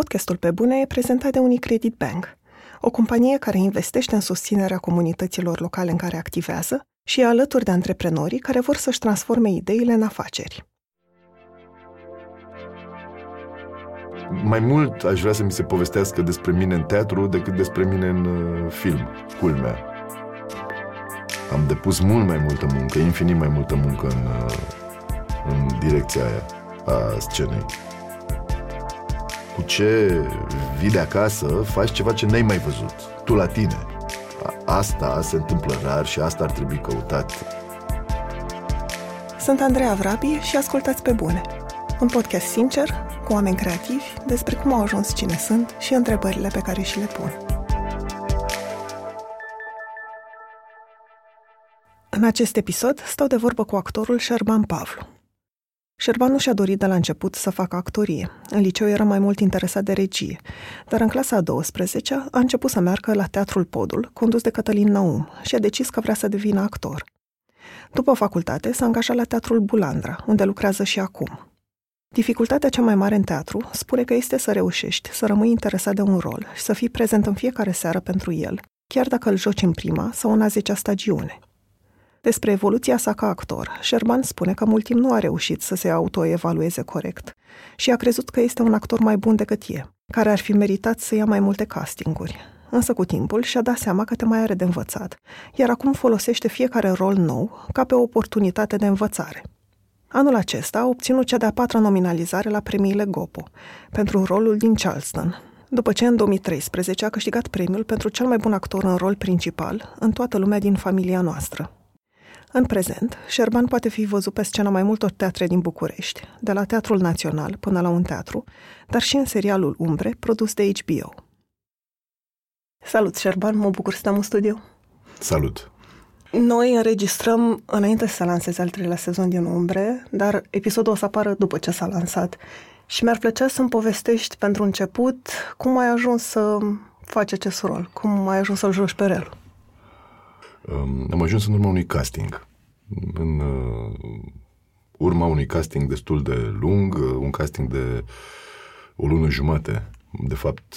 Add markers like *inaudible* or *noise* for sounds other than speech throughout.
Podcastul Pe Bune e prezentat de Unicredit Bank, o companie care investește în susținerea comunităților locale în care activează și e alături de antreprenorii care vor să-și transforme ideile în afaceri. Mai mult aș vrea să mi se povestească despre mine în teatru decât despre mine în uh, film, culmea. Am depus mult mai multă muncă, infinit mai multă muncă în, uh, în direcția aia a scenei cu ce vii de acasă, faci ceva ce n-ai mai văzut. Tu la tine. Asta se întâmplă rar și asta ar trebui căutat. Sunt Andreea Vrabi și ascultați pe bune. Un podcast sincer, cu oameni creativi, despre cum au ajuns cine sunt și întrebările pe care și le pun. În acest episod stau de vorbă cu actorul Șerban Pavlu. Șerban nu și-a dorit de la început să facă actorie. În liceu era mai mult interesat de regie, dar în clasa a 12 a început să meargă la Teatrul Podul, condus de Cătălin Naum, și a decis că vrea să devină actor. După facultate, s-a angajat la Teatrul Bulandra, unde lucrează și acum. Dificultatea cea mai mare în teatru spune că este să reușești să rămâi interesat de un rol și să fii prezent în fiecare seară pentru el, chiar dacă îl joci în prima sau în a zecea stagiune. Despre evoluția sa ca actor, Sherman spune că mult timp nu a reușit să se autoevalueze corect și a crezut că este un actor mai bun decât e, care ar fi meritat să ia mai multe castinguri. Însă cu timpul și-a dat seama că te mai are de învățat, iar acum folosește fiecare rol nou ca pe o oportunitate de învățare. Anul acesta a obținut cea de-a patra nominalizare la premiile Gopo pentru rolul din Charleston, după ce în 2013 a câștigat premiul pentru cel mai bun actor în rol principal în toată lumea din familia noastră. În prezent, Șerban poate fi văzut pe scena mai multor teatre din București, de la Teatrul Național până la un teatru, dar și în serialul Umbre, produs de HBO. Salut, Șerban, mă bucur să stăm în studio. Salut! Noi înregistrăm înainte să se lanseze al treilea sezon din Umbre, dar episodul o să apară după ce s-a lansat. Și mi-ar plăcea să-mi povestești pentru început cum ai ajuns să faci acest rol, cum ai ajuns să-l joci pe relul. Um, am ajuns în urma unui casting. În uh, urma unui casting destul de lung, uh, un casting de o lună jumate. De fapt,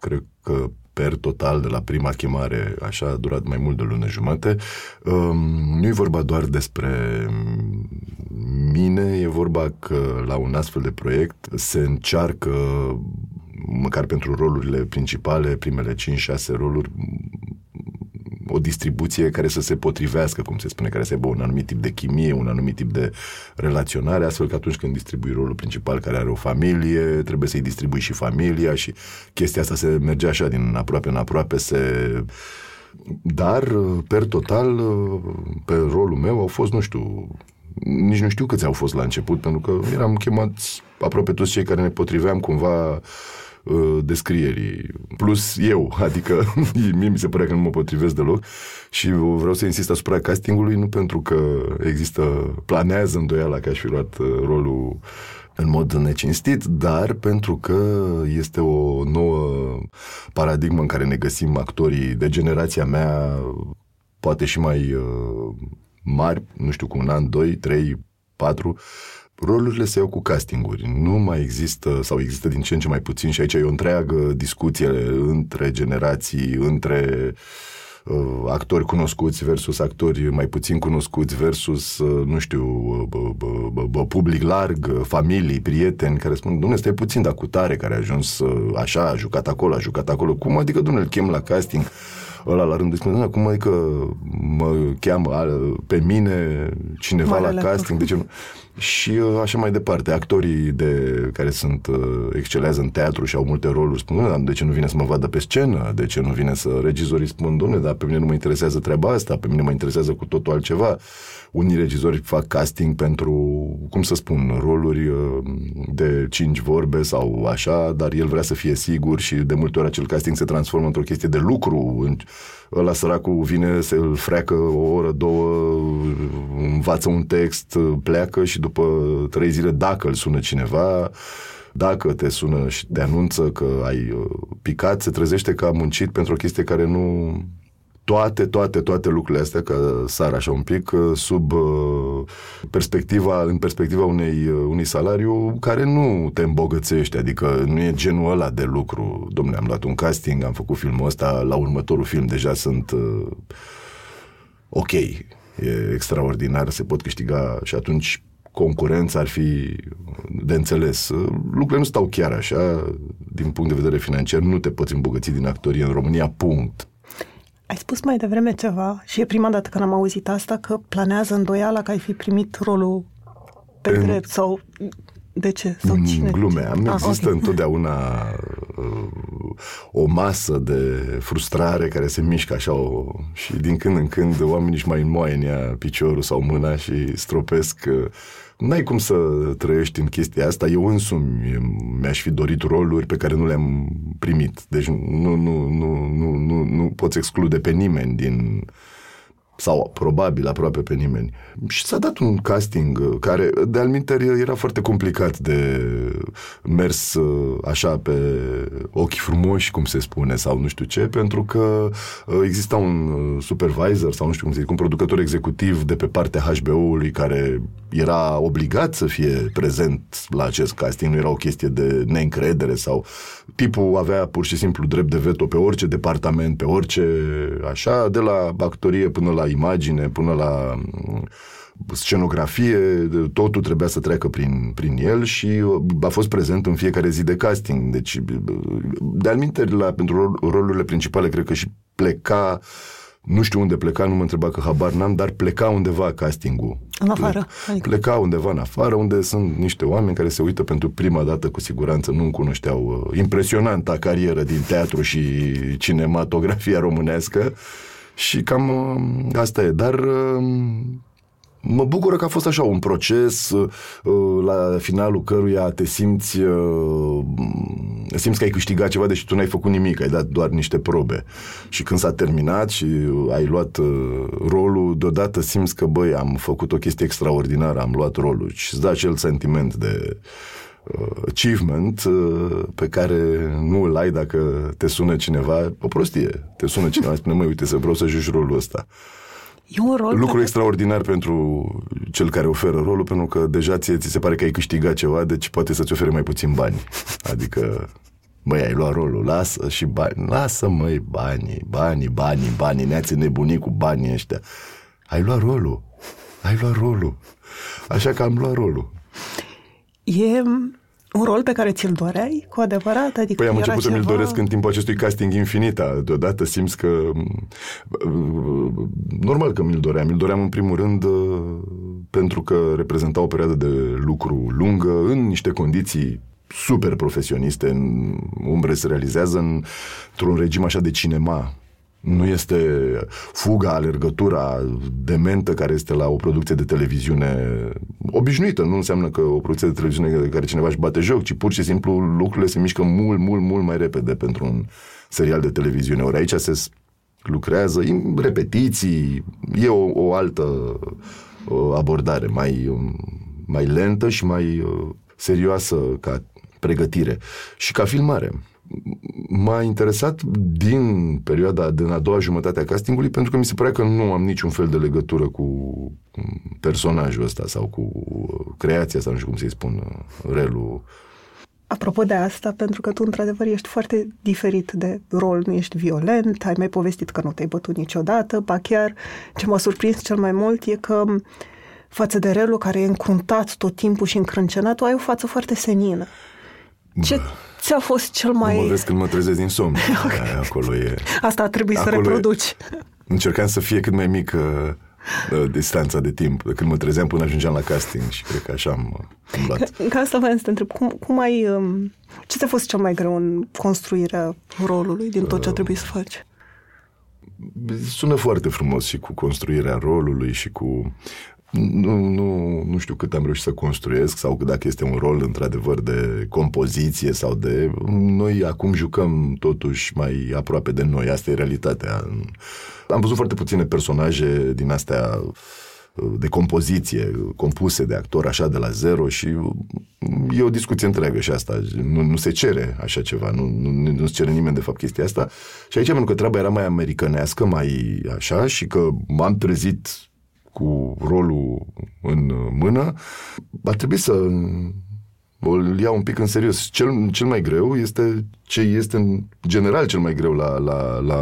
cred că per total de la prima chemare, așa a durat mai mult de o lună jumate. Um, nu e vorba doar despre mine, e vorba că la un astfel de proiect se încearcă măcar pentru rolurile principale, primele 5-6 roluri, o distribuție care să se potrivească, cum se spune, care să aibă un anumit tip de chimie, un anumit tip de relaționare, astfel că atunci când distribui rolul principal care are o familie, trebuie să-i distribui și familia și chestia asta se merge așa din aproape în aproape, se... Dar, per total, pe rolul meu au fost, nu știu, nici nu știu câți au fost la început, pentru că eram chemați aproape toți cei care ne potriveam cumva Uh, descrierii, plus eu, adică *laughs* mie mi se părea că nu mă potrivesc deloc și vreau să insist asupra castingului, nu pentru că există, planează îndoiala că aș fi luat uh, rolul în mod necinstit, dar pentru că este o nouă paradigmă în care ne găsim actorii de generația mea, poate și mai uh, mari, nu știu, cu un an, doi, trei, patru, rolurile se iau cu castinguri. Nu mai există, sau există din ce în ce mai puțin și aici e o întreagă discuție între generații, între uh, actori cunoscuți versus actori mai puțin cunoscuți versus, uh, nu știu, uh, public larg, familii, prieteni care spun, domnule, stai puțin, dar cu tare care a ajuns uh, așa, a jucat acolo, a jucat acolo. Cum adică, domnule, îl chem la casting? Ăla la rândul spune, cum adică mă cheamă pe mine cineva Mare la casting, de ce nu? Și uh, așa mai departe. Actorii de, care sunt uh, excelează în teatru și au multe roluri spun, dar de ce nu vine să mă vadă pe scenă? De ce nu vine să regizorii spun, domnule, dar pe mine nu mă interesează treaba asta, pe mine mă interesează cu totul altceva. Unii regizori fac casting pentru, cum să spun, roluri uh, de cinci vorbe sau așa, dar el vrea să fie sigur și de multe ori acel casting se transformă într-o chestie de lucru. Ăla săracul vine, se îl freacă o oră, două, învață un text, pleacă și după trei zile, dacă îl sună cineva, dacă te sună și te anunță că ai uh, picat, se trezește că a muncit pentru o chestie care nu, toate, toate, toate lucrurile astea, că sar așa un pic, uh, sub uh, perspectiva, în perspectiva unei, unui salariu care nu te îmbogățește, adică nu e genul ăla de lucru. Domnule, am luat un casting, am făcut filmul ăsta, la următorul film deja sunt uh, ok, e extraordinar, se pot câștiga și atunci concurența ar fi de înțeles. Lucrurile nu stau chiar așa, din punct de vedere financiar, nu te poți îmbogăți din actorie în România, punct. Ai spus mai devreme ceva și e prima dată când am auzit asta că planează îndoiala că ai fi primit rolul pe în... drept sau de ce? Sau cine? Glume. Am ah, există okay. întotdeauna uh, o masă de frustrare care se mișcă așa o, și din când în când oamenii își mai înmoaie piciorul sau mâna și stropesc uh, N-ai cum să trăiești în chestia asta. Eu însumi mi-aș fi dorit roluri pe care nu le-am primit. Deci nu, nu, nu, nu, nu, nu poți exclude pe nimeni din sau probabil aproape pe nimeni. Și s-a dat un casting uh, care, de-al era foarte complicat de mers uh, așa pe ochi frumoși, cum se spune, sau nu știu ce, pentru că uh, exista un supervisor sau nu știu cum se zic, un producător executiv de pe partea HBO-ului care era obligat să fie prezent la acest casting, nu era o chestie de neîncredere sau tipul avea pur și simplu drept de veto pe orice departament, pe orice așa, de la actorie până la imagine, până la mm, scenografie, totul trebuia să treacă prin, prin el și uh, a fost prezent în fiecare zi de casting. Deci, de-al la, pentru rolurile principale, cred că și pleca nu știu unde pleca, nu mă întreba că habar n-am, dar pleca undeva castingul. În afară. Adică. Pleca undeva în afară, unde sunt niște oameni care se uită pentru prima dată, cu siguranță nu cunoșteau uh, impresionanta carieră din teatru și cinematografia românească și cam uh, asta e. Dar uh, mă bucură că a fost așa un proces uh, la finalul căruia te simți simți că ai câștigat ceva deși tu n-ai făcut nimic, ai dat doar niște probe. Și când s-a terminat și ai luat rolul, deodată simți că băi, am făcut o chestie extraordinară, am luat rolul și îți da acel sentiment de achievement pe care nu îl ai dacă te sună cineva, o prostie, te sună cineva, spune, măi, uite, să vreau să joci rolul ăsta. E un rol Lucru extraordinar pentru cel care oferă rolul, pentru că deja ție ți se pare că ai câștigat ceva, deci poate să-ți ofere mai puțin bani. Adică, măi, ai luat rolul, lasă și bani, lasă, măi, banii, banii, banii, banii, ne-ați nebunit cu banii ăștia. Ai luat rolul, ai luat rolul. Așa că am luat rolul. E un rol pe care ți-l doreai cu adevărat? Adică păi am început să mi-l doresc în timpul acestui casting infinita. Deodată simți că... Normal că mi-l doream. Mi-l doream în primul rând pentru că reprezenta o perioadă de lucru lungă în niște condiții super profesioniste. În umbre se realizează într-un regim așa de cinema nu este fuga, alergătura dementă care este la o producție de televiziune obișnuită. Nu înseamnă că o producție de televiziune care cineva își bate joc, ci pur și simplu lucrurile se mișcă mult, mult, mult mai repede pentru un serial de televiziune. Ori aici se lucrează în repetiții, e o, o altă abordare mai, mai lentă și mai serioasă ca pregătire și ca filmare m-a interesat din perioada din a doua jumătate a castingului pentru că mi se părea că nu am niciun fel de legătură cu personajul ăsta sau cu creația sau nu știu cum să-i spun, relul. Apropo de asta, pentru că tu într-adevăr ești foarte diferit de rol, nu ești violent, ai mai povestit că nu te-ai bătut niciodată, ba chiar ce m-a surprins cel mai mult e că față de relul care e încruntat tot timpul și încrâncenat, tu ai o față foarte senină. Ce, ți-a fost cel mai... Nu mă vezi când mă trezesc din somn. *laughs* okay. Acolo e... Asta trebuie să reproduci. E... Încercam să fie cât mai mică uh, distanța de timp, de când mă trezeam până ajungeam la casting și cred că așa am umblat. Ca asta vreau să te întreb, cum, cum ai... Um, ce ți-a fost cel mai greu în construirea rolului din tot ce a trebuit să faci? Sună foarte frumos și cu construirea rolului și cu nu, nu, nu știu cât am reușit să construiesc sau dacă este un rol într-adevăr de compoziție sau de... Noi acum jucăm totuși mai aproape de noi, asta e realitatea. Am văzut foarte puține personaje din astea de compoziție, compuse de actor așa de la zero și e o discuție întreagă și asta. Nu, nu se cere așa ceva, nu, nu, nu se cere nimeni de fapt chestia asta. Și aici pentru că treaba era mai americanească, mai așa și că m-am trezit cu rolul în mână, va trebui să îl iau un pic în serios. Cel, cel mai greu este ce este în general cel mai greu la, la, la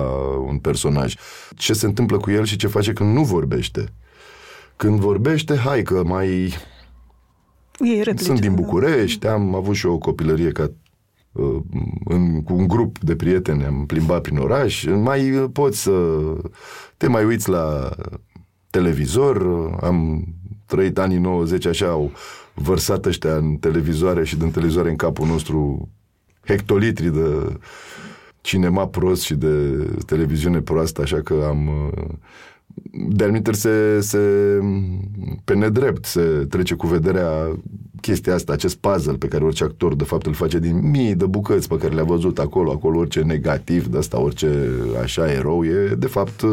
un personaj. Ce se întâmplă cu el și ce face când nu vorbește. Când vorbește, hai că mai... Ei replice, Sunt din da. București, am avut și eu o copilărie ca uh, în, cu un grup de prieteni am plimbat prin oraș, mai uh, poți să te mai uiți la televizor, am trăit anii 90 așa, au vărsat ăștia în televizoare și din televizoare în capul nostru hectolitri de cinema prost și de televiziune proastă, așa că am uh, de-al se, se, pe nedrept se trece cu vederea chestia asta, acest puzzle pe care orice actor de fapt îl face din mii de bucăți pe care le-a văzut acolo, acolo orice negativ de asta, orice așa erou e de fapt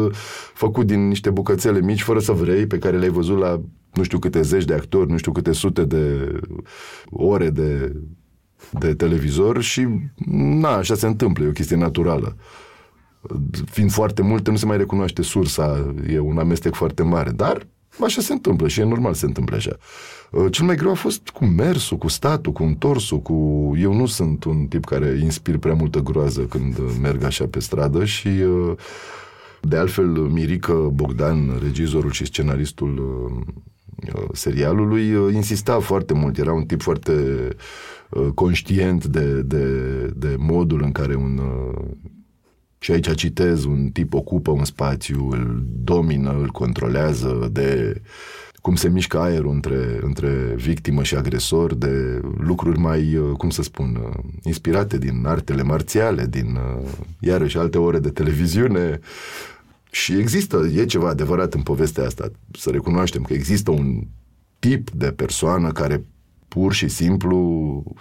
făcut din niște bucățele mici fără să vrei, pe care le-ai văzut la nu știu câte zeci de actori, nu știu câte sute de ore de, de televizor și na, așa se întâmplă, e o chestie naturală fiind foarte multe, nu se mai recunoaște sursa, e un amestec foarte mare, dar așa se întâmplă și e normal să se întâmple așa. Uh, cel mai greu a fost cu mersul, cu statul, cu întorsul, cu... Eu nu sunt un tip care inspir prea multă groază când merg așa pe stradă și uh, de altfel Mirica Bogdan, regizorul și scenaristul uh, serialului, insista foarte mult, era un tip foarte conștient de, de, de modul în care un și aici citez, un tip ocupă un spațiu, îl domină, îl controlează de cum se mișcă aerul între, între victimă și agresor, de lucruri mai, cum să spun, inspirate din artele marțiale, din iarăși alte ore de televiziune. Și există, e ceva adevărat în povestea asta. Să recunoaștem că există un tip de persoană care pur și simplu uh,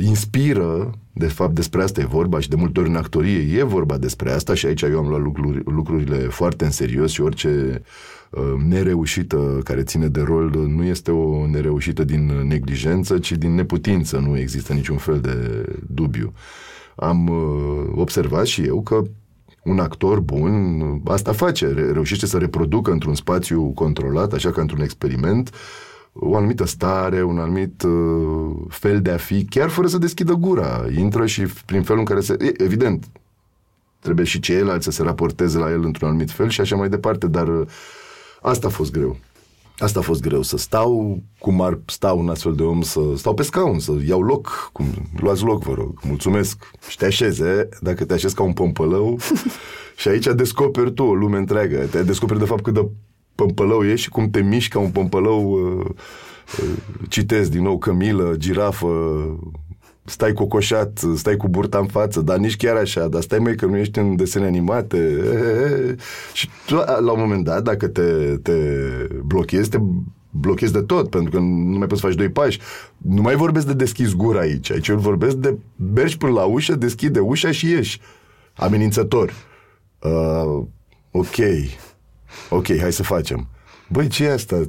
inspiră, de fapt despre asta e vorba și de multe ori în actorie e vorba despre asta și aici eu am luat lucruri, lucrurile foarte în serios și orice uh, nereușită care ține de rol nu este o nereușită din neglijență, ci din neputință, nu există niciun fel de dubiu. Am uh, observat și eu că un actor bun asta face, reușește să reproducă într-un spațiu controlat, așa ca într-un experiment, uh, o anumită stare, un anumit uh, fel de a fi, chiar fără să deschidă gura. Intră și prin felul în care se... Evident, trebuie și ceilalți să se raporteze la el într-un anumit fel și așa mai departe, dar uh, asta a fost greu. Asta a fost greu, să stau cum ar sta un astfel de om, să stau pe scaun, să iau loc, cum, luați loc, vă rog, mulțumesc, și te așeze, dacă te așezi ca un pompălău, *laughs* și aici descoperi tu o lume întreagă, te descoperi de fapt cât de pămpălău ești și cum te miști ca un pămpălău, uh, uh, citesc din nou, cămilă, girafă, stai cocoșat, stai cu burta în față, dar nici chiar așa, dar stai mai că nu ești în desene animate. *laughs* Și tu, la un moment dat, dacă te, te blochezi, te blochezi de tot, pentru că nu mai poți să faci doi pași. Nu mai vorbesc de deschis gura aici, aici eu vorbesc de mergi până la ușă, deschide ușa și ieși. Amenințător. Uh, ok, Ok, hai să facem. Băi, ce e asta?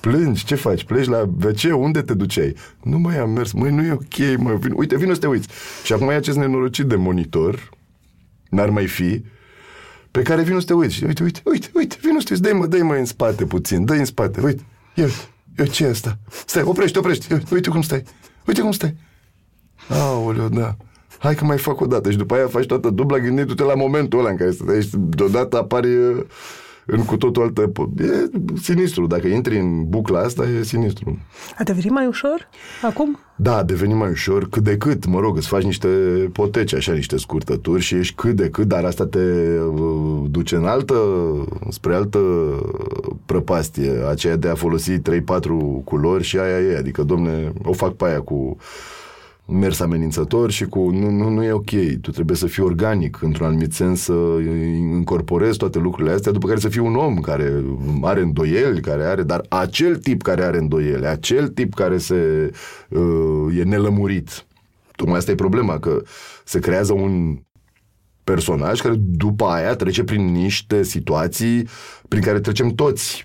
Plângi, ce faci? Pleci la WC? Unde te duceai? Nu mai am mers. Măi, nu e ok, mă. Vin... Uite, vino să te uiți. Și acum e acest nenorocit de monitor, n-ar mai fi, pe care vino să te uiți. Uite, uite, uite, uite, vino să te uiți. Dă-i mă, dă-i mă în spate puțin, dă-i în spate. Uite, ia, ia, ce e asta? Stai, oprește, oprește. Uite, uite cum stai. Uite cum stai. Aoleu, da. Hai că mai fac o dată. Și după aia faci toată dubla gândindu-te la momentul ăla în care stai. Deodată apare în cu totul altă... E sinistru. Dacă intri în bucla asta, e sinistru. A devenit mai ușor acum? Da, a devenit mai ușor cât de cât. Mă rog, îți faci niște poteci, așa, niște scurtături și ești cât de cât, dar asta te uh, duce în altă, spre altă prăpastie, aceea de a folosi 3-4 culori și aia e. Adică, domne, o fac pe aia cu mers amenințător și cu nu, nu, nu e ok, tu trebuie să fii organic într-un anumit sens, să incorporezi toate lucrurile astea, după care să fii un om care are îndoieli, care are, dar acel tip care are îndoieli, acel tip care se uh, e nelămurit. Tocmai asta e problema, că se creează un personaj care după aia trece prin niște situații prin care trecem toți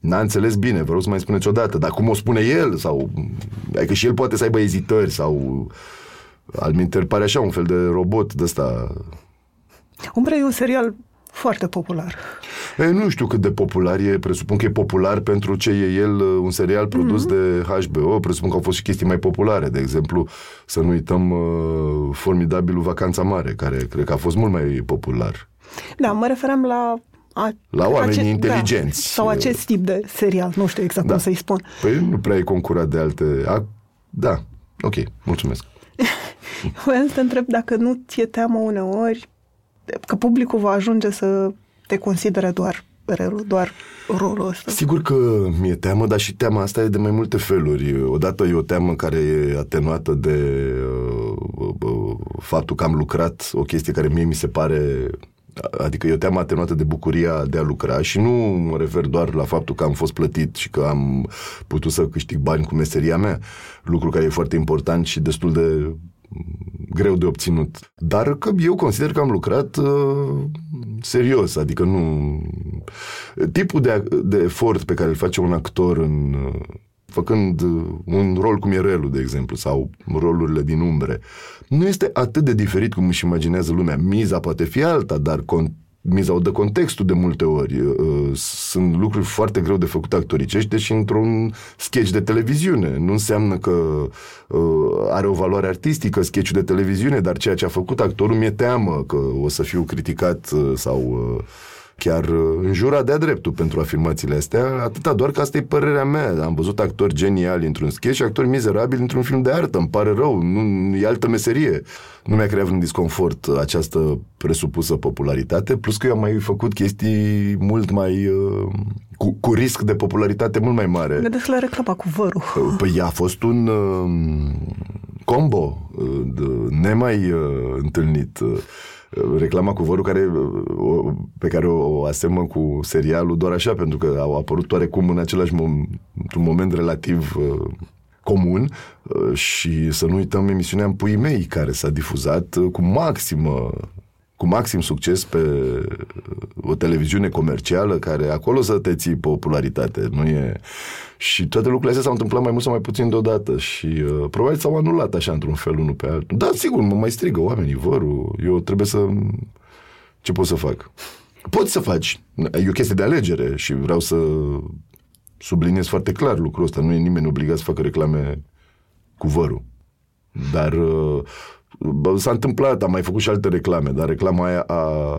N-a înțeles bine, vă rog să mai spuneți odată, dar cum o spune el? Sau, adică și el poate să aibă ezitări sau al minter pare așa un fel de robot de ăsta. Umbre e un serial foarte popular. E, nu știu cât de popular e, presupun că e popular pentru ce e el, uh, un serial produs mm-hmm. de HBO, presupun că au fost și chestii mai populare, de exemplu, să nu uităm uh, formidabilul Vacanța Mare, care cred că a fost mult mai popular. Da, mă referam la a, la oameni ace- inteligenți. Da, sau acest tip de serial, nu știu exact da. cum să-i spun. Păi nu prea e concurat de alte... A, da, ok, mulțumesc. *laughs* Voiam să te întreb dacă nu ți-e teamă uneori că publicul va ajunge să te considere doar relul, doar rolul ăsta. Sigur că mi-e teamă, dar și teama asta e de mai multe feluri. Odată e o teamă care e atenuată de uh, uh, faptul că am lucrat o chestie care mie mi se pare Adică e o teamă atenuată de bucuria de a lucra și nu mă refer doar la faptul că am fost plătit și că am putut să câștig bani cu meseria mea, lucru care e foarte important și destul de greu de obținut. Dar că eu consider că am lucrat uh, serios, adică nu... Tipul de, de efort pe care îl face un actor în... Uh, făcând uh, un rol cum e relul, de exemplu, sau rolurile din umbre, nu este atât de diferit cum își imaginează lumea. Miza poate fi alta, dar con- miza o dă contextul de multe ori. Uh, sunt lucruri foarte greu de făcut actoricești, deși într-un sketch de televiziune. Nu înseamnă că uh, are o valoare artistică sketchul de televiziune, dar ceea ce a făcut actorul mi-e teamă că o să fiu criticat uh, sau chiar înjurat de-a dreptul pentru afirmațiile astea, atâta doar că asta e părerea mea. Am văzut actori geniali într-un sketch și actori mizerabili într-un film de artă. Îmi pare rău, nu e altă meserie. Nu mi-a creat un disconfort această presupusă popularitate, plus că eu am mai făcut chestii mult mai... Uh, cu, cu risc de popularitate mult mai mare. Vedeți la reclama cu vărul. Păi a fost un uh, combo uh, nemai întâlnit reclama cu vărul care, pe care o, asemăn cu serialul doar așa, pentru că au apărut oarecum în același mom- într-un moment relativ uh, comun. Uh, și să nu uităm emisiunea în puii mei care s-a difuzat uh, cu maximă cu maxim succes pe o televiziune comercială care acolo să te ții popularitate. Nu e... Și toate lucrurile astea s-au întâmplat mai mult sau mai puțin deodată și uh, probabil s-au anulat așa într-un fel unul pe altul. Da, sigur, mă mai strigă oamenii, vărul, eu trebuie să... Ce pot să fac? Poți să faci. E o chestie de alegere și vreau să subliniez foarte clar lucrul ăsta. Nu e nimeni obligat să facă reclame cu vărul. Dar uh, s-a întâmplat, am mai făcut și alte reclame, dar reclama aia a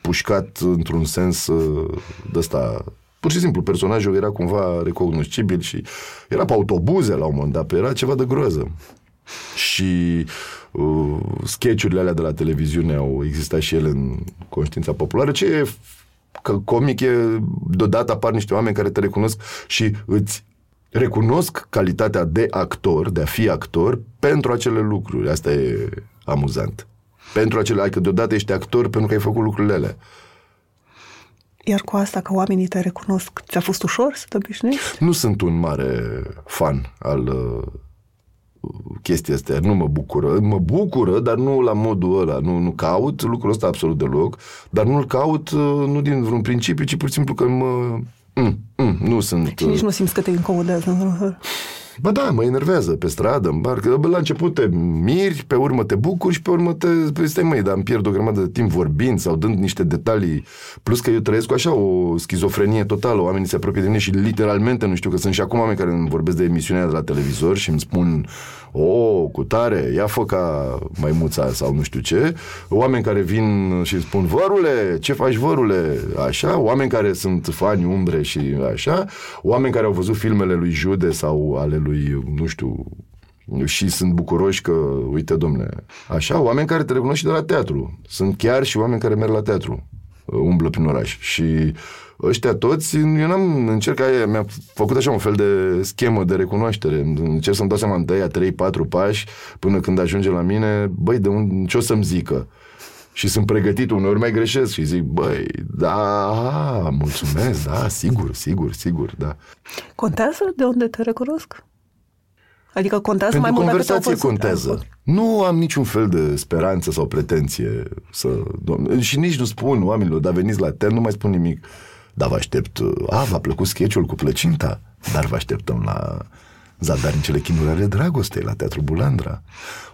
pușcat într-un sens uh, de ăsta Pur și simplu, personajul era cumva recognoscibil și era pe autobuze la un moment dat, era ceva de groază. Și uh, sketchurile alea de la televiziune au existat și ele în conștiința populară. Ce e că comic e, deodată apar niște oameni care te recunosc și îți recunosc calitatea de actor, de a fi actor, pentru acele lucruri. Asta e amuzant. Pentru acele, adică deodată ești actor pentru că ai făcut lucrurile alea. Iar cu asta că oamenii te recunosc, ți-a fost ușor să te obișnuiești? Nu sunt un mare fan al uh, chestia asta, nu mă bucură. Mă bucură, dar nu la modul ăla. Nu, nu caut lucrul ăsta absolut deloc, dar nu-l caut uh, nu din vreun principiu, ci pur și simplu că mă... Mm, mm, nu sunt... Și nici uh, nu simți că te incomodează. Ba da, mă enervează pe stradă, în bar, că la început te miri, pe urmă te bucuri și pe urmă te... Păi stai măi, dar îmi pierd o grămadă de timp vorbind sau dând niște detalii. Plus că eu trăiesc cu așa o schizofrenie totală, oamenii se apropie de mine și literalmente nu știu că sunt și acum oameni care îmi vorbesc de emisiunea de la televizor și îmi spun o, cu tare, ia fă ca maimuța sau nu știu ce, oameni care vin și spun, vărule, ce faci vărule, așa, oameni care sunt fani umbre și așa, oameni care au văzut filmele lui Jude sau ale lui, nu știu, și sunt bucuroși că, uite, domne, așa, oameni care te recunosc și de la teatru. Sunt chiar și oameni care merg la teatru, umblă prin oraș. Și ăștia toți, eu n-am încercat, mi-a făcut așa un fel de schemă de recunoaștere. Încerc să-mi dau seama în tăia 3-4 pași până când ajunge la mine, băi, de un, ce o să-mi zică? Și sunt pregătit, uneori mai greșesc și zic, băi, da, mulțumesc, da, sigur, sigur, sigur, da. Contează de unde te recunosc? Adică contează Pentru mai mult conversație contează. Nu am niciun fel de speranță sau pretenție să... Și nici nu spun oamenilor, dar veniți la ten, nu mai spun nimic. Dar vă aștept... A, v-a plăcut sketch cu plăcinta? Dar vă așteptăm la Zadarnicele chinuri ale dragostei, la Teatru Bulandra.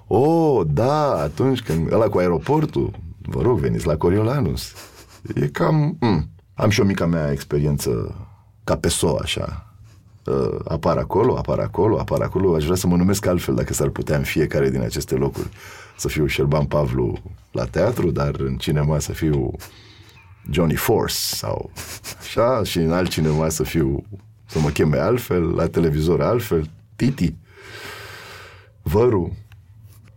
O, da, atunci când... Ăla cu aeroportul, vă rog, veniți la Coriolanus. E cam... Mm. Am și o mica mea experiență ca peso, așa. Uh, apar acolo, apar acolo, apar acolo. Aș vrea să mă numesc altfel dacă s-ar putea în fiecare din aceste locuri. Să fiu Șerban Pavlu la teatru, dar în cinema să fiu Johnny Force sau așa și în alt cinema să fiu, să mă cheme altfel, la televizor altfel, Titi, Văru.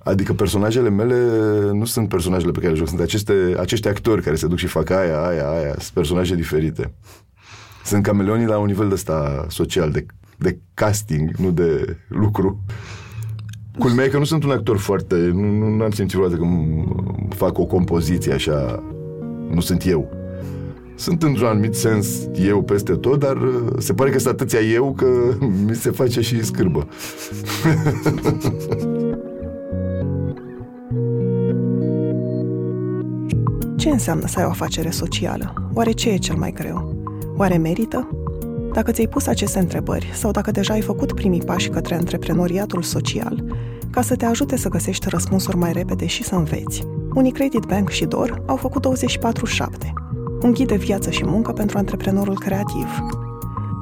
Adică personajele mele nu sunt personajele pe care le joc, sunt aceste, acești actori care se duc și fac aia, aia, aia, sunt personaje diferite. Sunt cameleonii la un nivel de ăsta social, de, de casting, nu de lucru. Culmea e că nu sunt un actor foarte... Nu, nu am simțit vreodată că fac o compoziție așa... Nu sunt eu. Sunt într-un anumit sens eu peste tot, dar uh, se pare că sunt atâția eu că *laughs* mi se face și scârbă. *laughs* Ce înseamnă să ai o afacere socială? Oare ce e cel mai greu? Oare merită? Dacă ți-ai pus aceste întrebări sau dacă deja ai făcut primii pași către antreprenoriatul social, ca să te ajute să găsești răspunsuri mai repede și să înveți, Unicredit Bank și DOR au făcut 24-7, un ghid de viață și muncă pentru antreprenorul creativ.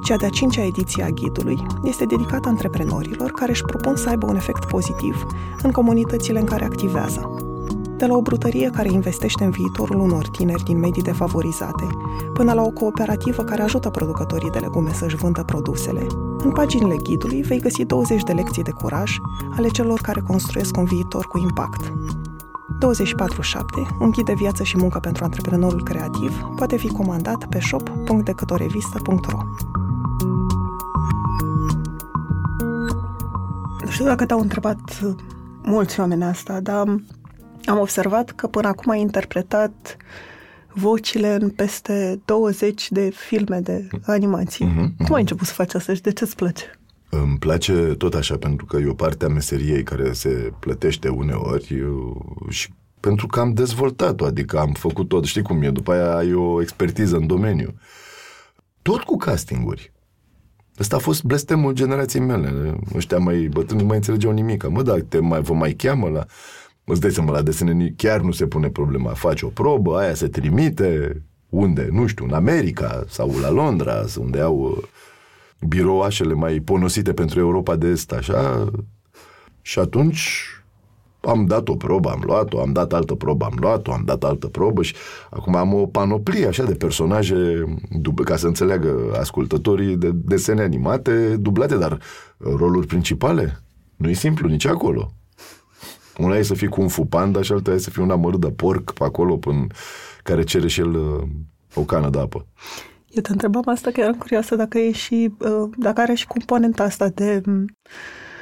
Cea de-a cincea ediție a ghidului este dedicată antreprenorilor care își propun să aibă un efect pozitiv în comunitățile în care activează, de la o brutărie care investește în viitorul unor tineri din medii defavorizate, până la o cooperativă care ajută producătorii de legume să-și vândă produsele. În paginile ghidului vei găsi 20 de lecții de curaj ale celor care construiesc un viitor cu impact. 24-7, un ghid de viață și muncă pentru antreprenorul creativ, poate fi comandat pe shop.decâtorevista.ro Nu știu dacă te-au întrebat mulți oameni asta, dar am observat că până acum ai interpretat vocile în peste 20 de filme de animații. Uh-huh, uh-huh. Cum ai început să faci asta și de ce îți place? Îmi place tot așa, pentru că e o parte a meseriei care se plătește uneori și pentru că am dezvoltat-o, adică am făcut tot, știi cum e, după aia ai o expertiză în domeniu. Tot cu castinguri. Ăsta a fost blestemul generației mele. Ăștia mai bătrâni nu mai înțelegeau nimic. Mă, da, te mai, vă mai cheamă la... Îți dai seama, la desene chiar nu se pune problema. Faci o probă, aia se trimite, unde? Nu știu, în America sau la Londra, unde au uh, birouașele mai ponosite pentru Europa de Est, așa. Și atunci am dat o probă, am luat-o, am dat altă probă, am luat-o, am dat altă probă și acum am o panoplie așa de personaje, ca să înțeleagă ascultătorii de desene animate, dublate, dar roluri principale nu e simplu nici acolo. Una e să fii cu un fu panda și alta e să fii un amărât de porc pe acolo până care cere și el uh, o cană de apă. Eu te întrebam asta că eram curioasă dacă e și, uh, dacă are și componenta asta de um,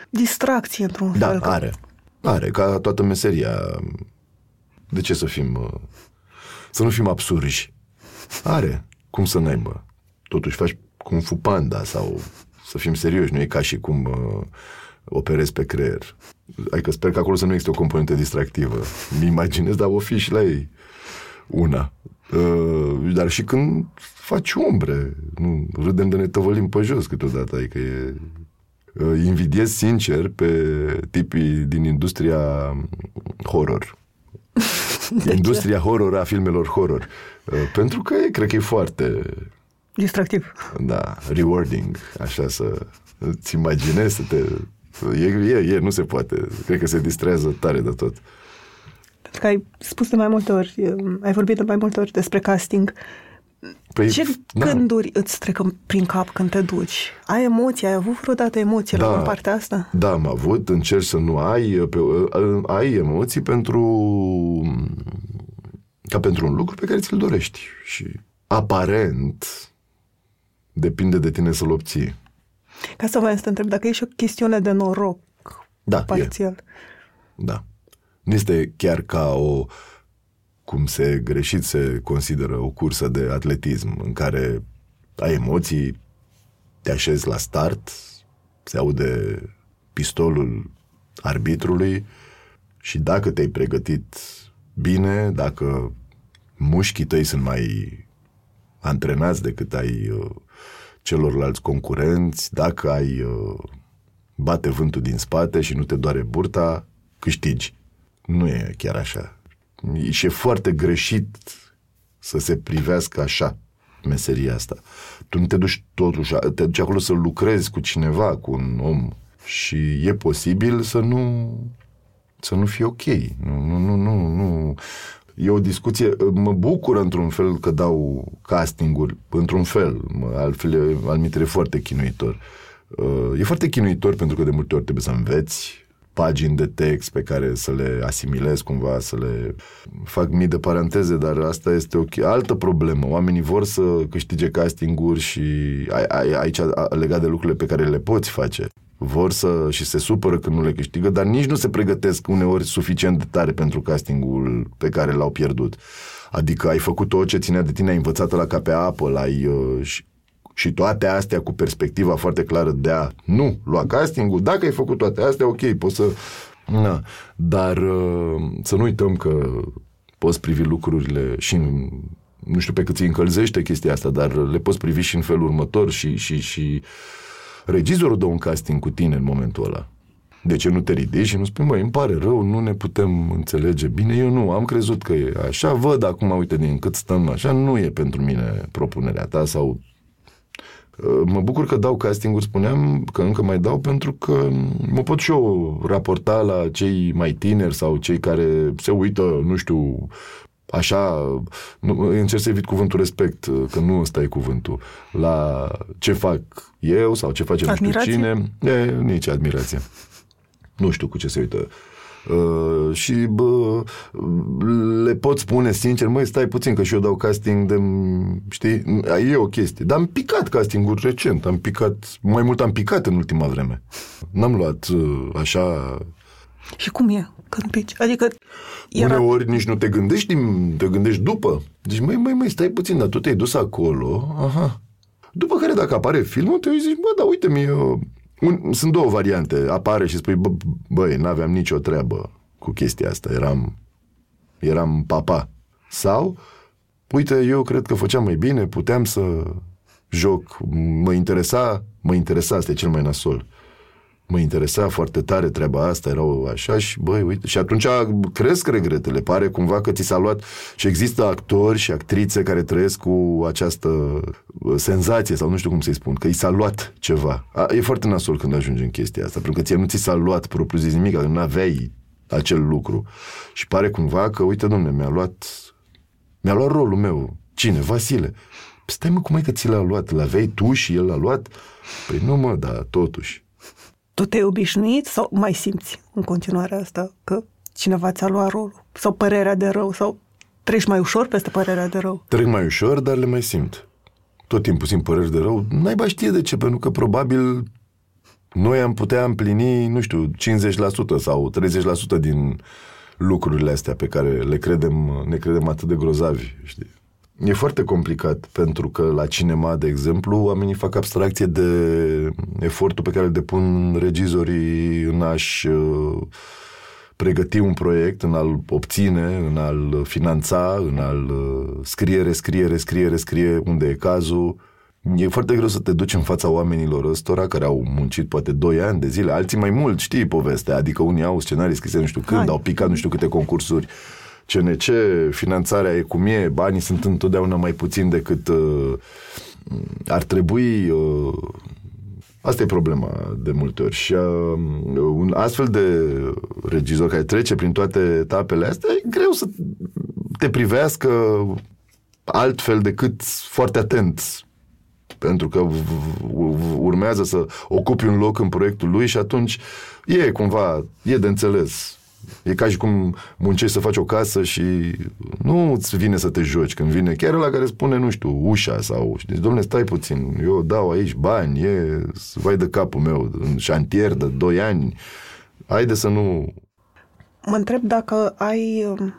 distracție într-un da, fel. Da, are. Are, ca toată meseria. De ce să fim... Uh, să nu fim absurji? Are. Cum să n-aibă? Totuși faci cum fu panda sau să fim serioși, nu e ca și cum uh, operezi pe creier. Adică sper că acolo să nu există o componentă distractivă. Mi imaginez, dar o fi și la ei una. Uh, dar și când faci umbre, nu, râdem de ne tăvălim pe jos câteodată, adică e... Uh, invidiez sincer pe tipii din industria horror. *laughs* De industria ce? horror a filmelor horror. Uh, pentru că e, cred că e foarte... Distractiv. Da, rewarding, așa să îți imaginezi, să te E, e, e, nu se poate. Cred că se distrează tare de tot. Pentru că ai spus de mai multe ori, ai vorbit de mai multe ori despre casting. Păi, Ce da. gânduri îți trec prin cap când te duci? Ai emoții? Ai avut vreodată emoții da, la partea asta? Da, am avut. Încerci să nu ai. Pe, ai emoții pentru ca pentru un lucru pe care ți-l dorești. Și aparent depinde de tine să-l obții. Ca să vă să te întreb dacă e și o chestiune de noroc da, parțial. E. Da. Nu este chiar ca o cum se greșit se consideră o cursă de atletism în care ai emoții, te așezi la start, se aude pistolul arbitrului și dacă te-ai pregătit bine, dacă mușchii tăi sunt mai antrenați decât ai uh, celorlalți concurenți, dacă ai uh, bate vântul din spate și nu te doare burta, câștigi. Nu e chiar așa. Și e foarte greșit să se privească așa. meseria asta. Tu nu te duci totuși, te duci acolo să lucrezi cu cineva, cu un om și e posibil să nu să nu fie ok. Nu, nu, nu, nu, nu. E o discuție, mă bucur într-un fel că dau castinguri, într-un fel, altfel al mitere foarte chinuitor. Uh, e foarte chinuitor pentru că de multe ori trebuie să înveți pagini de text pe care să le asimilez cumva, să le fac mii de paranteze, dar asta este o altă problemă. Oamenii vor să câștige castinguri și aici legat de lucrurile pe care le poți face vor să și se supără când nu le câștigă, dar nici nu se pregătesc uneori suficient de tare pentru castingul pe care l-au pierdut. Adică ai făcut tot ce ținea de tine, ai învățat la ca pe apă, l-ai, uh, și, și toate astea cu perspectiva foarte clară de a nu lua castingul. Dacă ai făcut toate astea, ok, poți să... Na. Dar uh, să nu uităm că poți privi lucrurile și în, nu știu pe cât îi încălzește chestia asta, dar le poți privi și în felul următor și, și, și regizorul dă un casting cu tine în momentul ăla. De ce nu te ridici și nu spui, măi, îmi pare rău, nu ne putem înțelege bine, eu nu, am crezut că e așa, văd acum, uite, din cât stăm așa, nu e pentru mine propunerea ta sau uh, Mă bucur că dau casting-uri, spuneam că încă mai dau pentru că mă pot și eu raporta la cei mai tineri sau cei care se uită, nu știu, așa, nu, încerc să evit cuvântul respect, că nu ăsta e cuvântul, la ce fac eu sau ce face admirație? nu știu cine. E, nici admirație. Nu știu cu ce se uită. Uh, și bă, le pot spune sincer, măi, stai puțin că și eu dau casting de, știi, e o chestie. Dar am picat castingul recent, am picat, mai mult am picat în ultima vreme. N-am luat uh, așa... Și cum e? când pici. Adică era... Uneori nici nu te gândești, te gândești după. Deci, măi, măi, măi, stai puțin, dar tu te-ai dus acolo, aha. După care dacă apare filmul, te zici, bă, da, uite mi un, sunt două variante. Apare și spui, bă, băi, n-aveam nicio treabă cu chestia asta, eram, eram papa. Sau, uite, eu cred că făceam mai bine, puteam să joc, mă interesa, mă interesa, asta e cel mai nasol mă interesa foarte tare treaba asta, erau așa și băi, uite, și atunci cresc regretele, pare cumva că ți s-a luat și există actori și actrițe care trăiesc cu această uh, senzație sau nu știu cum să-i spun, că i s-a luat ceva. A, e foarte nasol când ajungi în chestia asta, pentru că ție nu ți s-a luat propriu zis nimic, nu aveai acel lucru. Și pare cumva că, uite, domne, mi-a luat mi-a luat rolul meu. Cine? Vasile. Stai mă, cum e că ți l-a luat? L-aveai tu și el l-a luat? Păi nu mă, dar totuși. Tu te-ai obișnuit sau mai simți în continuare asta că cineva ți-a luat rolul? Sau părerea de rău? Sau treci mai ușor peste părerea de rău? Trec mai ușor, dar le mai simt. Tot timpul simt păreri de rău. Naiba știe de ce, pentru că probabil noi am putea împlini, nu știu, 50% sau 30% din lucrurile astea pe care le credem, ne credem atât de grozavi, știi? E foarte complicat, pentru că la cinema, de exemplu, oamenii fac abstracție de efortul pe care îl depun regizorii în a-și uh, pregăti un proiect, în a-l obține, în a-l finanța, în a-l uh, scrie, rescrie, rescrie, rescrie unde e cazul. E foarte greu să te duci în fața oamenilor ăstora care au muncit poate 2 ani de zile, alții mai mult, știi povestea, adică unii au scenarii scrise nu știu când, Hai. au picat nu știu câte concursuri CNC, finanțarea e cum e, banii sunt întotdeauna mai puțin decât uh, ar trebui. Uh, asta e problema de multe ori. Și uh, un astfel de regizor care trece prin toate etapele astea, e greu să te privească altfel decât foarte atent pentru că urmează să ocupi un loc în proiectul lui și atunci e cumva, e de înțeles E ca și cum muncești să faci o casă și nu îți vine să te joci când vine chiar la care spune, nu știu, ușa sau știi, domne, stai puțin, eu dau aici bani, e vai de capul meu, în șantier de 2 ani, haide să nu... Mă întreb dacă ai um,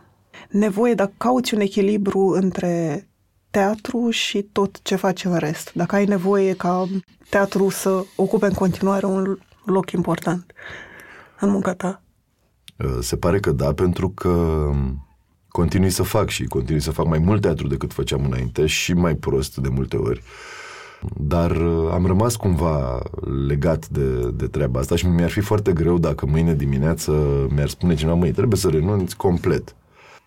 nevoie, dacă cauți un echilibru între teatru și tot ce face în rest. Dacă ai nevoie ca teatru să ocupe în continuare un loc important în munca ta. Uh, se pare că da, pentru că continui să fac și continui să fac mai mult teatru decât făceam înainte și mai prost de multe ori. Dar uh, am rămas cumva legat de, de treaba asta și mi-ar fi foarte greu dacă mâine dimineață mi-ar spune cineva, măi, trebuie să renunți complet.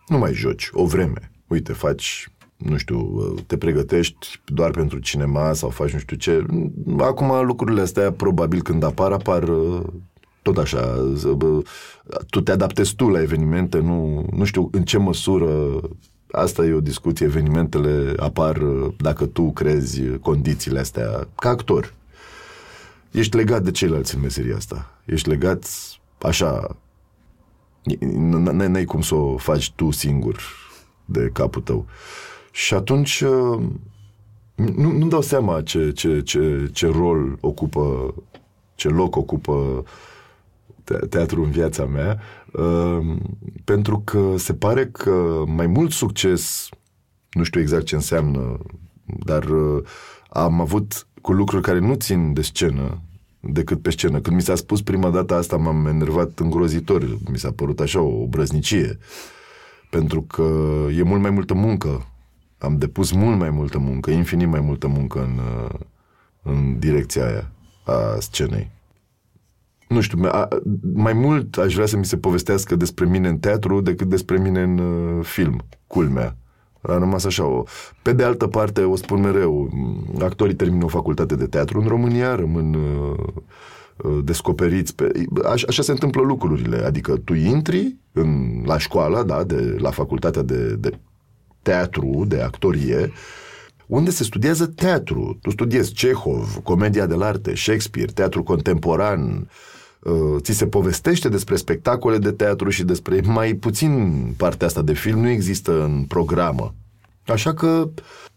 Nu mai joci, o vreme. Uite, faci nu știu, te pregătești doar pentru cinema sau faci nu știu ce. Acum lucrurile astea, probabil când apar, apar tot așa. Tu te adaptezi tu la evenimente, nu, nu știu în ce măsură asta e o discuție, evenimentele apar dacă tu crezi condițiile astea ca actor. Ești legat de ceilalți în meseria asta. Ești legat așa, n-ai cum să o faci tu singur de capul tău. Și atunci uh, nu, nu dau seama ce, ce, ce, ce rol ocupă, ce loc ocupă teatru în viața mea, uh, pentru că se pare că mai mult succes, nu știu exact ce înseamnă, dar uh, am avut cu lucruri care nu țin de scenă, decât pe scenă. Când mi s-a spus prima dată asta, m-am enervat îngrozitor. Mi s-a părut așa o brăznicie. Pentru că e mult mai multă muncă. Am depus mult mai multă muncă, infinit mai multă muncă în, în direcția aia a scenei. Nu știu, a, mai mult aș vrea să mi se povestească despre mine în teatru decât despre mine în uh, film, culmea. A rămas așa. O... Pe de altă parte, o spun mereu, actorii termină o facultate de teatru în România, rămân uh, uh, descoperiți. Pe... Așa, așa se întâmplă lucrurile. Adică tu intri în, la școală, da, de, la facultatea de, de teatru, de actorie, unde se studiază teatru. Tu studiezi Cehov, comedia de arte, Shakespeare, teatru contemporan, Uh, ți se povestește despre spectacole de teatru și despre mai puțin partea asta de film nu există în programă. Așa că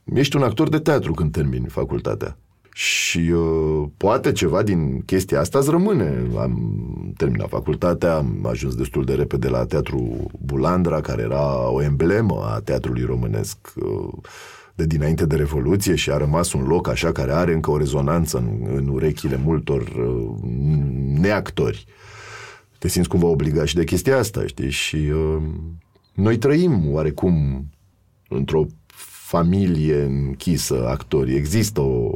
ești un actor de teatru când termini facultatea. Și uh, poate ceva din chestia asta îți rămâne. Am terminat facultatea, am ajuns destul de repede la Teatru Bulandra, care era o emblemă a teatrului românesc. Uh, de dinainte de Revoluție și a rămas un loc așa care are încă o rezonanță în, în urechile multor uh, neactori. Te simți cumva obligat și de chestia asta, știi? Și uh, noi trăim oarecum într-o familie închisă, actori. Există o...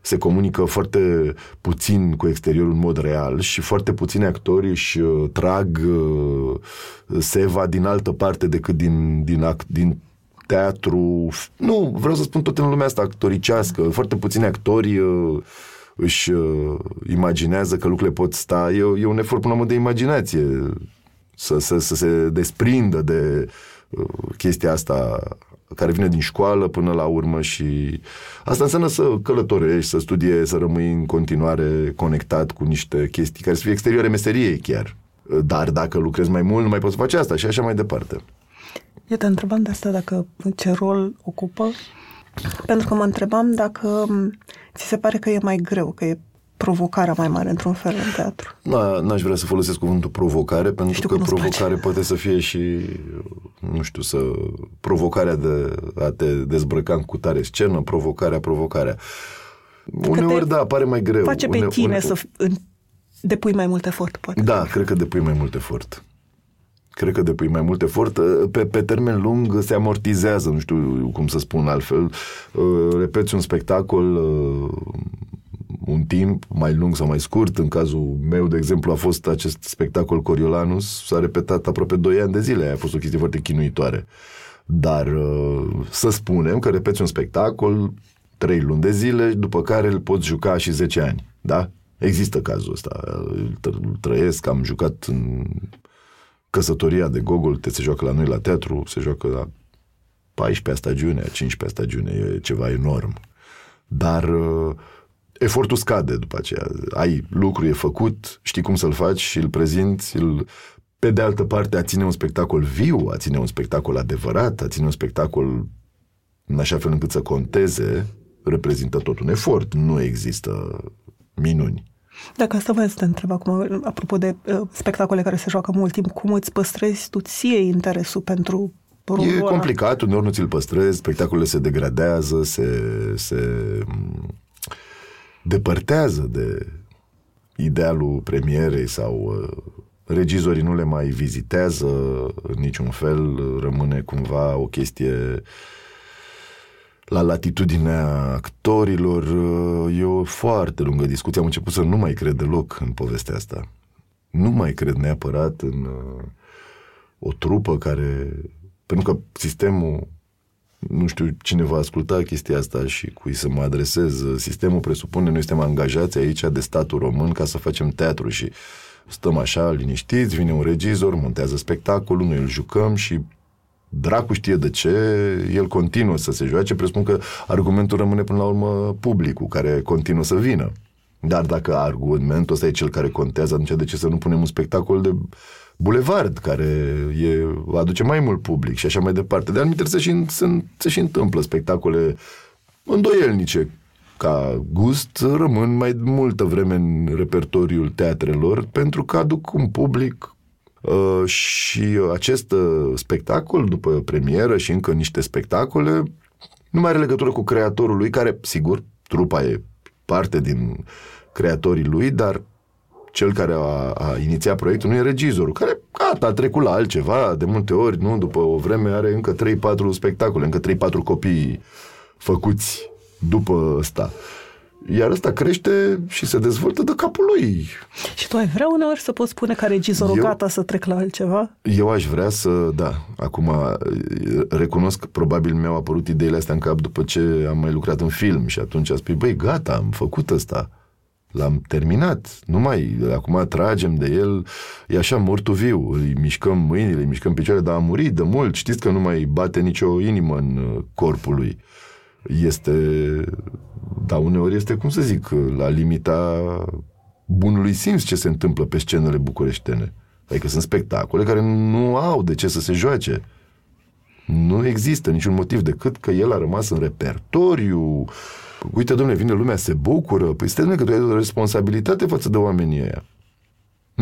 se comunică foarte puțin cu exteriorul în mod real și foarte puțini actori își uh, trag uh, seva din altă parte decât din, din, din teatru, nu, vreau să spun tot în lumea asta actoricească, foarte puțini actori uh, își uh, imaginează că lucrurile pot sta, e, e un efort până la de imaginație să, să, să se desprindă de uh, chestia asta care vine din școală până la urmă și asta înseamnă să călătorești, să studie, să rămâi în continuare conectat cu niște chestii care să fie exterioare meseriei chiar. Dar dacă lucrezi mai mult, nu mai poți face asta și așa mai departe. Eu te întrebam de asta dacă ce rol ocupă, pentru că mă întrebam dacă ți se pare că e mai greu, că e provocarea mai mare într-un fel în teatru. Da, n-aș vrea să folosesc cuvântul provocare, pentru Știu că provocare poate să fie și, nu știu, să provocarea de a te dezbrăca în cutare scenă, provocarea, provocarea. Uneori, da, pare mai greu. Face pe une, tine une... să depui mai mult efort, poate. Da, cred că depui mai mult efort cred că depui mai mult efort, pe, pe termen lung se amortizează, nu știu cum să spun altfel. Uh, repeți un spectacol uh, un timp mai lung sau mai scurt. În cazul meu, de exemplu, a fost acest spectacol Coriolanus, s-a repetat aproape 2 ani de zile, a fost o chestie foarte chinuitoare. Dar uh, să spunem că repeți un spectacol 3 luni de zile, după care îl poți juca și 10 ani. Da? Există cazul ăsta. Îl trăiesc, am jucat în căsătoria de Gogol, te se joacă la noi la teatru, se joacă la 14 stagiune, 15 stagiune, e ceva enorm. Dar uh, efortul scade după aceea. Ai lucru, e făcut, știi cum să-l faci și îl prezinți, îl... pe de altă parte a ține un spectacol viu, a ține un spectacol adevărat, a ține un spectacol în așa fel încât să conteze, reprezintă tot un efort. Nu există minuni. Dacă asta vă să te întreb acum, apropo de uh, spectacole care se joacă mult timp, cum îți păstrezi tu ție interesul pentru rolul E complicat, uneori nu ți-l păstrezi, spectacolele se degradează, se, se depărtează de idealul premierei sau uh, regizorii nu le mai vizitează în niciun fel, rămâne cumva o chestie uh, la latitudinea actorilor. E o foarte lungă discuție. Am început să nu mai cred deloc în povestea asta. Nu mai cred neapărat în uh, o trupă care... Pentru că sistemul nu știu cine va asculta chestia asta și cui să mă adresez. Sistemul presupune, noi suntem angajați aici de statul român ca să facem teatru și stăm așa liniștiți, vine un regizor, montează spectacolul, noi îl jucăm și dracu știe de ce, el continuă să se joace, presupun că argumentul rămâne până la urmă publicul, care continuă să vină. Dar dacă argumentul ăsta e cel care contează, atunci de ce să nu punem un spectacol de bulevard, care e, aduce mai mult public și așa mai departe. De anumite se și, se, se și întâmplă spectacole îndoielnice ca gust rămân mai multă vreme în repertoriul teatrelor pentru că aduc un public uh, și acest uh, spectacol după premieră și încă niște spectacole nu mai are legătură cu creatorul lui care, sigur, trupa e parte din creatorii lui, dar cel care a, a inițiat proiectul nu e regizorul, care gata, a trecut la altceva, de multe ori, nu, după o vreme are încă 3-4 spectacole, încă 3-4 copii făcuți după ăsta. Iar ăsta crește și se dezvoltă de capul lui. Și tu ai vrea uneori să poți spune ca regizorul eu, gata să trec la altceva? Eu aș vrea să, da. Acum recunosc că probabil mi-au apărut ideile astea în cap după ce am mai lucrat în film și atunci a spus, băi, gata, am făcut ăsta. L-am terminat. Nu mai, acum tragem de el, e așa mortul viu, îi mișcăm mâinile, îi mișcăm picioarele, dar a murit de mult. Știți că nu mai bate nicio inimă în uh, corpul lui. Este, dar uneori este, cum să zic, la limita bunului simț ce se întâmplă pe scenele bucureștene. Adică sunt spectacole care nu au de ce să se joace. Nu există niciun motiv decât că el a rămas în repertoriu, uite, domnule, vine lumea, se bucură. Păi stai, că tu ai o responsabilitate față de oamenii ăia.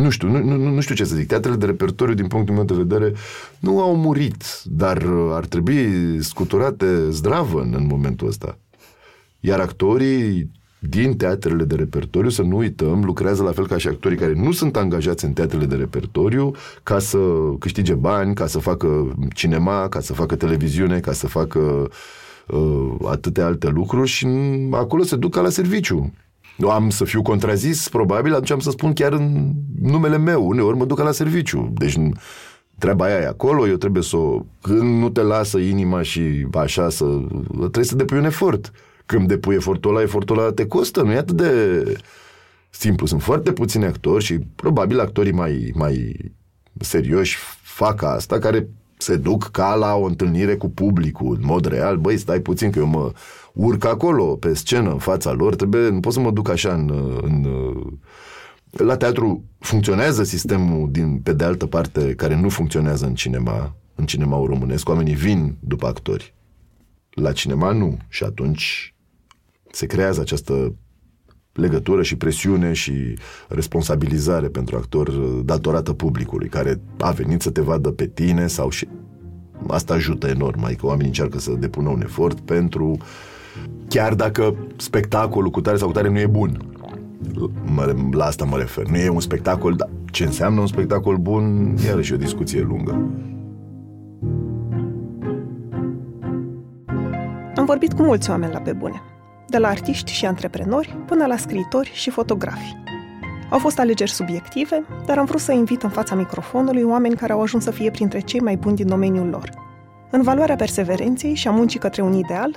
Nu știu, nu, nu, nu știu ce să zic. Teatrele de repertoriu, din punctul meu de vedere, nu au murit, dar uh, ar trebui scuturate zdravă în, în momentul ăsta. Iar actorii din teatrele de repertoriu, să nu uităm, lucrează la fel ca și actorii care nu sunt angajați în teatrele de repertoriu ca să câștige bani, ca să facă cinema, ca să facă televiziune, ca să facă uh, uh, atâtea alte lucruri și acolo se duc ca la serviciu. Nu am să fiu contrazis, probabil, atunci am să spun chiar în numele meu. Uneori mă duc la serviciu. Deci treaba aia e acolo, eu trebuie să o... Când nu te lasă inima și așa să... Trebuie să depui un efort. Când depui efortul ăla, efortul ăla te costă, nu e atât de simplu. Sunt foarte puțini actori și probabil actorii mai, mai serioși fac asta, care se duc ca la o întâlnire cu publicul, în mod real, băi, stai puțin că eu mă urc acolo, pe scenă, în fața lor, trebuie, nu pot să mă duc așa în, în la teatru funcționează sistemul din, pe de altă parte, care nu funcționează în cinema, în cinema românesc. Oamenii vin după actori. La cinema nu. Și atunci se creează această legătură și presiune și responsabilizare pentru actor uh, datorată publicului, care a venit să te vadă pe tine sau și... Asta ajută enorm, adică oamenii încearcă să depună un efort pentru... Chiar dacă spectacolul cu tare sau cu tare nu e bun. Mă, la asta mă refer. Nu e un spectacol, dar ce înseamnă un spectacol bun, iarăși o discuție lungă. Am vorbit cu mulți oameni la pe bune de la artiști și antreprenori până la scriitori și fotografi. Au fost alegeri subiective, dar am vrut să invit în fața microfonului oameni care au ajuns să fie printre cei mai buni din domeniul lor. În valoarea perseverenței și a muncii către un ideal,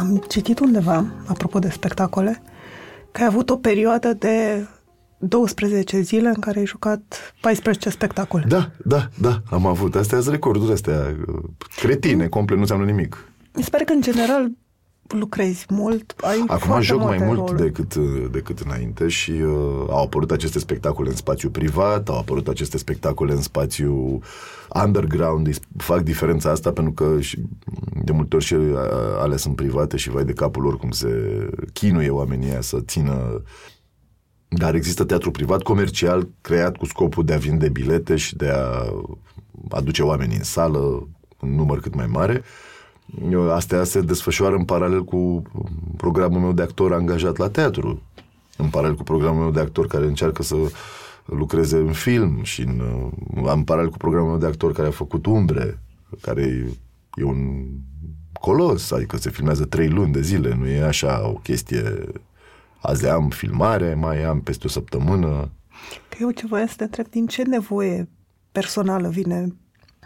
Am citit undeva, apropo de spectacole, că ai avut o perioadă de 12 zile în care ai jucat 14 spectacole. Da, da, da, am avut. Astea sunt recorduri astea cretine, complet, nu înseamnă nimic. Sper că, în general, lucrezi mult, ai Acum joc mai mult decât, decât înainte și uh, au apărut aceste spectacole în spațiu privat, au apărut aceste spectacole în spațiu underground, fac diferența asta pentru că și, de multe ori și uh, ale sunt private și vai de capul lor cum se chinuie oamenii să țină. Dar există teatru privat comercial creat cu scopul de a vinde bilete și de a aduce oameni în sală în număr cât mai mare. Astea se desfășoară în paralel cu programul meu de actor angajat la teatru, în paralel cu programul meu de actor care încearcă să lucreze în film și în, în paralel cu programul meu de actor care a făcut Umbre, care e un colos, adică se filmează trei luni de zile, nu e așa o chestie azi am filmare, mai am peste o săptămână. Că eu ce voiam să te întreb, din ce nevoie personală vine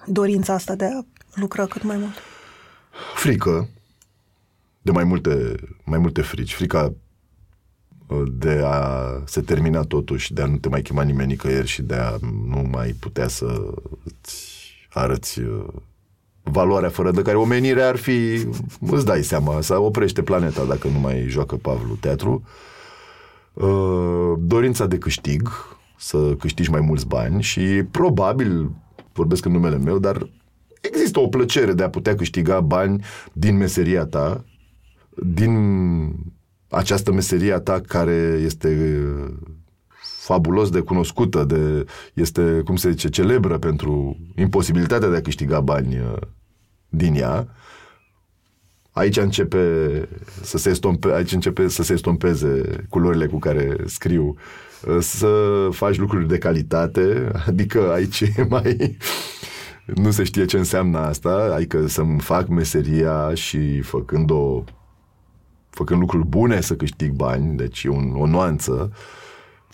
dorința asta de a lucra cât mai mult? Frică, de mai multe, mai multe frici. Frica uh, de a se termina totuși, de a nu te mai chema nimeni nicăieri și de a nu mai putea să arăți uh, valoarea fără de care omenirea ar fi, îți dai seama, să oprește planeta dacă nu mai joacă Pavlu teatru. Uh, dorința de câștig, să câștigi mai mulți bani și probabil, vorbesc în numele meu, dar există o plăcere de a putea câștiga bani din meseria ta, din această meseria ta care este fabulos de cunoscută, de, este, cum se zice, celebră pentru imposibilitatea de a câștiga bani uh, din ea, aici începe să se estompe, aici începe să se estompeze culorile cu care scriu, uh, să faci lucruri de calitate, *laughs* adică aici e mai nu se știe ce înseamnă asta, adică să-mi fac meseria și făcând-o făcând lucruri bune să câștig bani, deci e un, o nuanță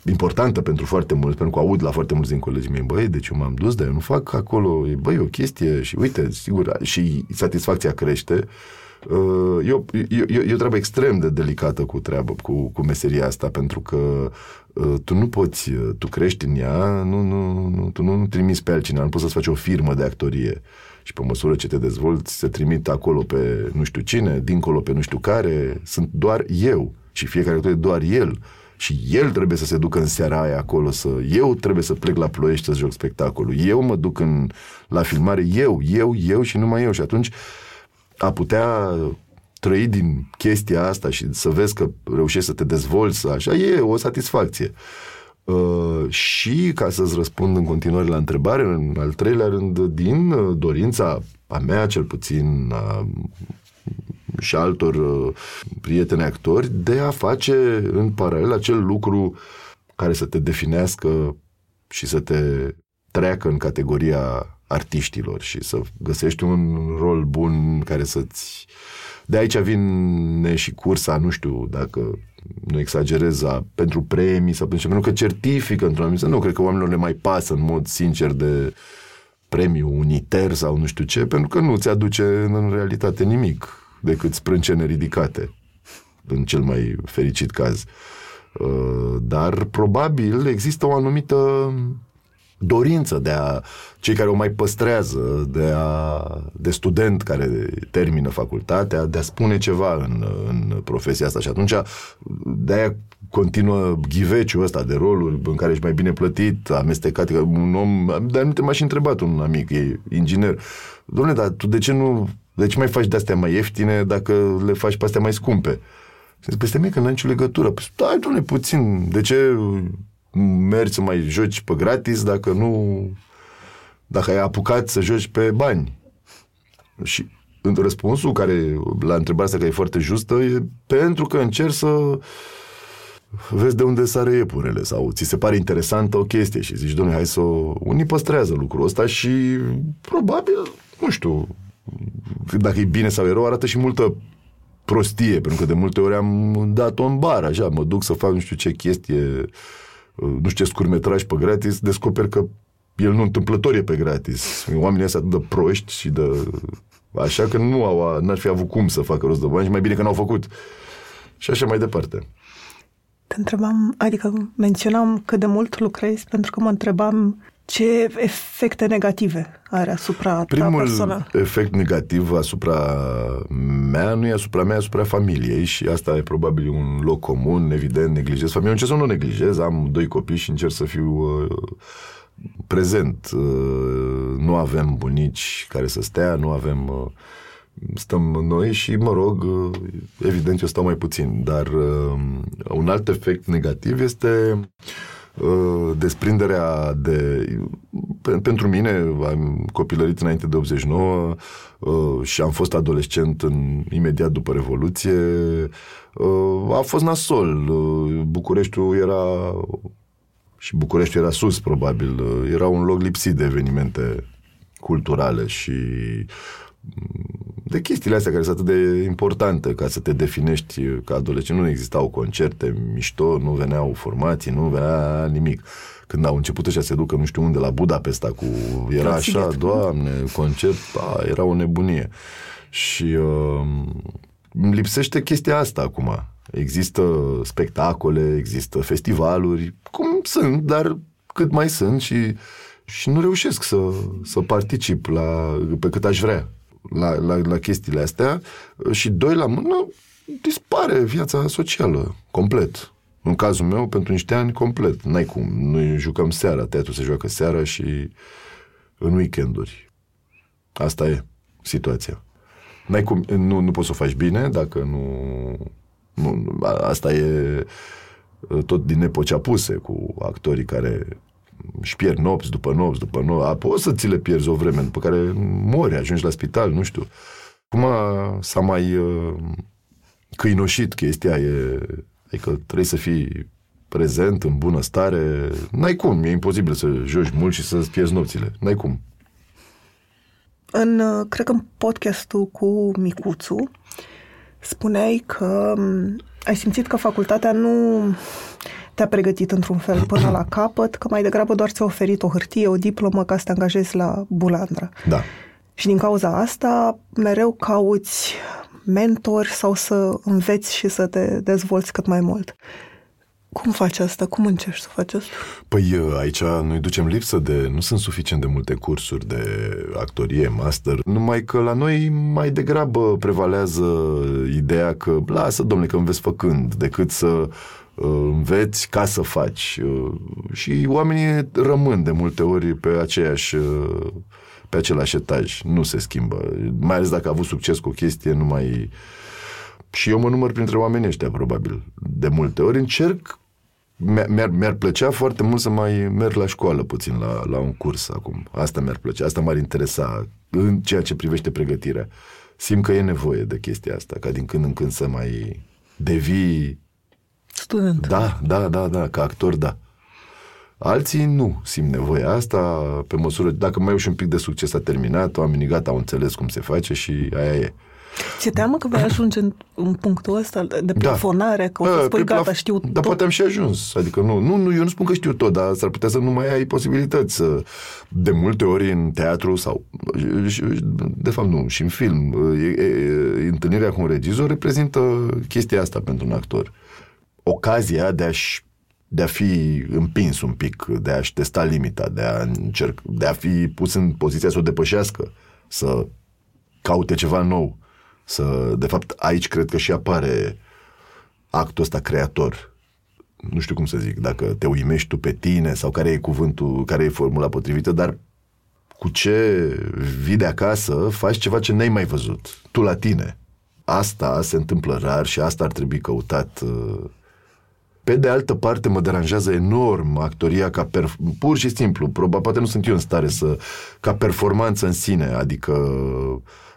importantă pentru foarte mulți, pentru că aud la foarte mulți din colegii mei, băi, deci eu m-am dus, dar eu nu fac acolo, băi, o chestie și uite, sigur, și satisfacția crește. Uh, eu, eu, eu, e o treabă extrem de delicată cu treabă, cu, cu meseria asta, pentru că uh, tu nu poți, uh, tu crești în ea, nu, nu, nu, tu nu, nu trimiți pe altcineva, nu poți să-ți faci o firmă de actorie. Și pe măsură ce te dezvolți, se trimit acolo pe nu știu cine, dincolo pe nu știu care, sunt doar eu. Și fiecare actor e doar el. Și el trebuie să se ducă în seara aia acolo, să eu trebuie să plec la Ploiești să joc spectacolul, eu mă duc în, la filmare, eu, eu, eu și numai eu. Și atunci a putea trăi din chestia asta și să vezi că reușești să te dezvolți, așa, e o satisfacție. Uh, și ca să-ți răspund în continuare la întrebare, în al treilea rând, din uh, dorința a mea, cel puțin, a și altor uh, prieteni actori, de a face în paralel acel lucru care să te definească și să te treacă în categoria artiștilor și să găsești un rol bun care să-ți... De aici vine și cursa, nu știu dacă nu exagerez, pentru premii sau pentru ce, pentru că certifică într-un anumit Nu cred că oamenilor le mai pasă în mod sincer de premiu uniter sau nu știu ce, pentru că nu ți aduce în realitate nimic decât sprâncene ridicate, în cel mai fericit caz. Uh, dar probabil există o anumită dorință de a, cei care o mai păstrează, de, a, de student care termină facultatea, de a spune ceva în, în profesia asta. Și atunci, de-aia continuă ghiveciul ăsta de roluri în care ești mai bine plătit, amestecat, un om, dar nu te m-aș întrebat un amic, e inginer. Dom'le, dar tu de ce nu, de ce mai faci de-astea mai ieftine dacă le faci pe astea mai scumpe? Și zic, păi că nu ai nicio legătură. Păi stai, dom'le, puțin, de ce mergi să mai joci pe gratis dacă nu... dacă ai apucat să joci pe bani. Și în răspunsul care, la întrebarea asta care e foarte justă, e pentru că încerci să vezi de unde sare iepurele sau ți se pare interesantă o chestie și zici, domnule, hai să o... Unii păstrează lucrul ăsta și probabil, nu știu, dacă e bine sau e rău, arată și multă prostie, pentru că de multe ori am dat-o în bar, așa, mă duc să fac nu știu ce chestie nu știu ce scurmetraj pe gratis, descoper că el nu întâmplător e pe gratis. Oamenii ăsta atât de proști și de... Așa că nu au, n-ar fi avut cum să facă rost de bani și mai bine că n-au făcut. Și așa mai departe. Te întrebam, adică menționam cât de mult lucrezi pentru că mă întrebam ce efecte negative are asupra Primul ta personal? efect negativ asupra mea nu e asupra mea, e asupra familiei și asta e probabil un loc comun, evident, neglijez familia. Încerc să nu neglijez, am doi copii și încerc să fiu uh, prezent. Uh, nu avem bunici care să stea, nu avem... Uh, stăm noi și, mă rog, uh, evident eu stau mai puțin, dar uh, un alt efect negativ este uh, desprinderea de... Pentru mine, am copilărit înainte de 89 uh, și am fost adolescent în, imediat după Revoluție. Uh, a fost nasol. Bucureștiul era... Și Bucureștiul era sus, probabil. Era un loc lipsit de evenimente culturale și de chestiile astea care sunt atât de importante ca să te definești ca adolescent. Nu existau concerte mișto, nu veneau formații, nu venea nimic. Când au început ăștia să se ducă nu știu unde la Budapesta cu... Era așa, doamne, concert, a, era o nebunie. Și uh, îmi lipsește chestia asta acum. Există spectacole, există festivaluri, cum sunt, dar cât mai sunt și, și nu reușesc să, să particip la, pe cât aș vrea la, la, la chestiile astea și doi la mână dispare viața socială complet. În cazul meu, pentru niște ani, complet. N-ai cum. Noi jucăm seara, teatru se joacă seara și în weekenduri. Asta e situația. N-ai cum, nu, nu poți să o faci bine dacă nu, nu... Asta e tot din epocea puse cu actorii care își pierd nopți după nopți după nopți. Poți să ți le pierzi o vreme, după care mori, ajungi la spital, nu știu. Cum s-a mai uh, câinoșit chestia, e, adică trebuie să fii prezent, în bună stare. N-ai cum, e imposibil să joci mult și să-ți pierzi nopțile. N-ai cum. În, uh, cred că în podcastul cu Micuțu, spuneai că um, ai simțit că facultatea nu te-a pregătit într-un fel până la *clears throat* capăt, că mai degrabă doar ți-a oferit o hârtie, o diplomă ca să te angajezi la Bulandra. Da. Și din cauza asta, mereu cauți mentori sau să înveți și să te dezvolți cât mai mult. Cum faci asta? Cum încerci să faci asta? Păi aici noi ducem lipsă de... Nu sunt suficient de multe cursuri de actorie, master, numai că la noi mai degrabă prevalează ideea că lasă, domnule, că înveți făcând, decât să înveți ca să faci. Și oamenii rămân de multe ori pe aceeași pe același etaj. Nu se schimbă. Mai ales dacă a avut succes cu o chestie, nu mai... Și eu mă număr printre oamenii ăștia, probabil. De multe ori încerc mi-ar, mi-ar plăcea foarte mult să mai merg la școală puțin, la, la un curs acum. Asta mi-ar plăcea, asta m-ar interesa în ceea ce privește pregătirea. Simt că e nevoie de chestia asta, ca din când în când să mai devii Student. Da, da, da, da, ca actor, da. Alții nu simt nevoia asta pe măsură, dacă mai au și un pic de succes a terminat, oamenii gata, au înțeles cum se face și aia e. Ți-e teamă că vei ajunge în, în punctul ăsta de da. plafonare, da. că o să spui gata, știu Dar tot? poate am și ajuns. Adică nu, nu, nu, eu nu spun că știu tot, dar s-ar putea să nu mai ai posibilități. De multe ori în teatru sau, de fapt nu, și în film, e, e, întâlnirea cu un regizor reprezintă chestia asta pentru un actor ocazia de a-și de a fi împins un pic, de a-și testa limita, de a, încerc, de a fi pus în poziția să o depășească, să caute ceva nou. Să, de fapt, aici cred că și apare actul ăsta creator. Nu știu cum să zic, dacă te uimești tu pe tine sau care e cuvântul, care e formula potrivită, dar cu ce vii de acasă, faci ceva ce n-ai mai văzut. Tu la tine. Asta se întâmplă rar și asta ar trebui căutat uh, pe de altă parte, mă deranjează enorm actoria ca per, pur și simplu, probabil, poate nu sunt eu în stare să, ca performanță în sine, adică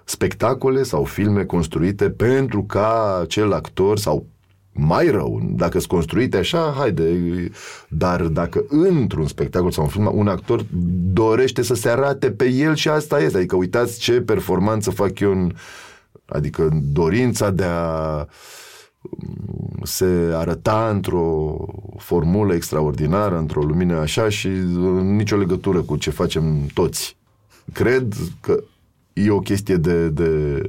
spectacole sau filme construite pentru ca acel actor sau mai rău, dacă sunt construite așa, haide, dar dacă într-un spectacol sau un film un actor dorește să se arate pe el și asta este, adică uitați ce performanță fac eu în, adică dorința de a uh, se arăta într-o formulă extraordinară, într-o lumină așa și nicio legătură cu ce facem toți. Cred că e o chestie de, de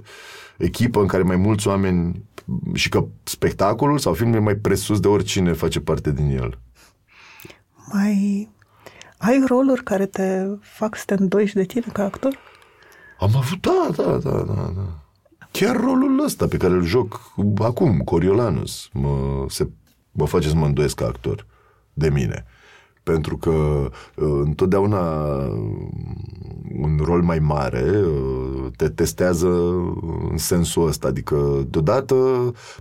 echipă în care mai mulți oameni și că spectacolul sau filmul e mai presus de oricine face parte din el. Mai ai roluri care te fac să te îndoiești de tine ca actor? Am avut, da, da, da, da, da. Chiar rolul ăsta pe care îl joc acum, Coriolanus, mă, se, mă face să mă îndoiesc ca actor de mine. Pentru că uh, întotdeauna un rol mai mare uh, te testează în sensul ăsta. Adică deodată,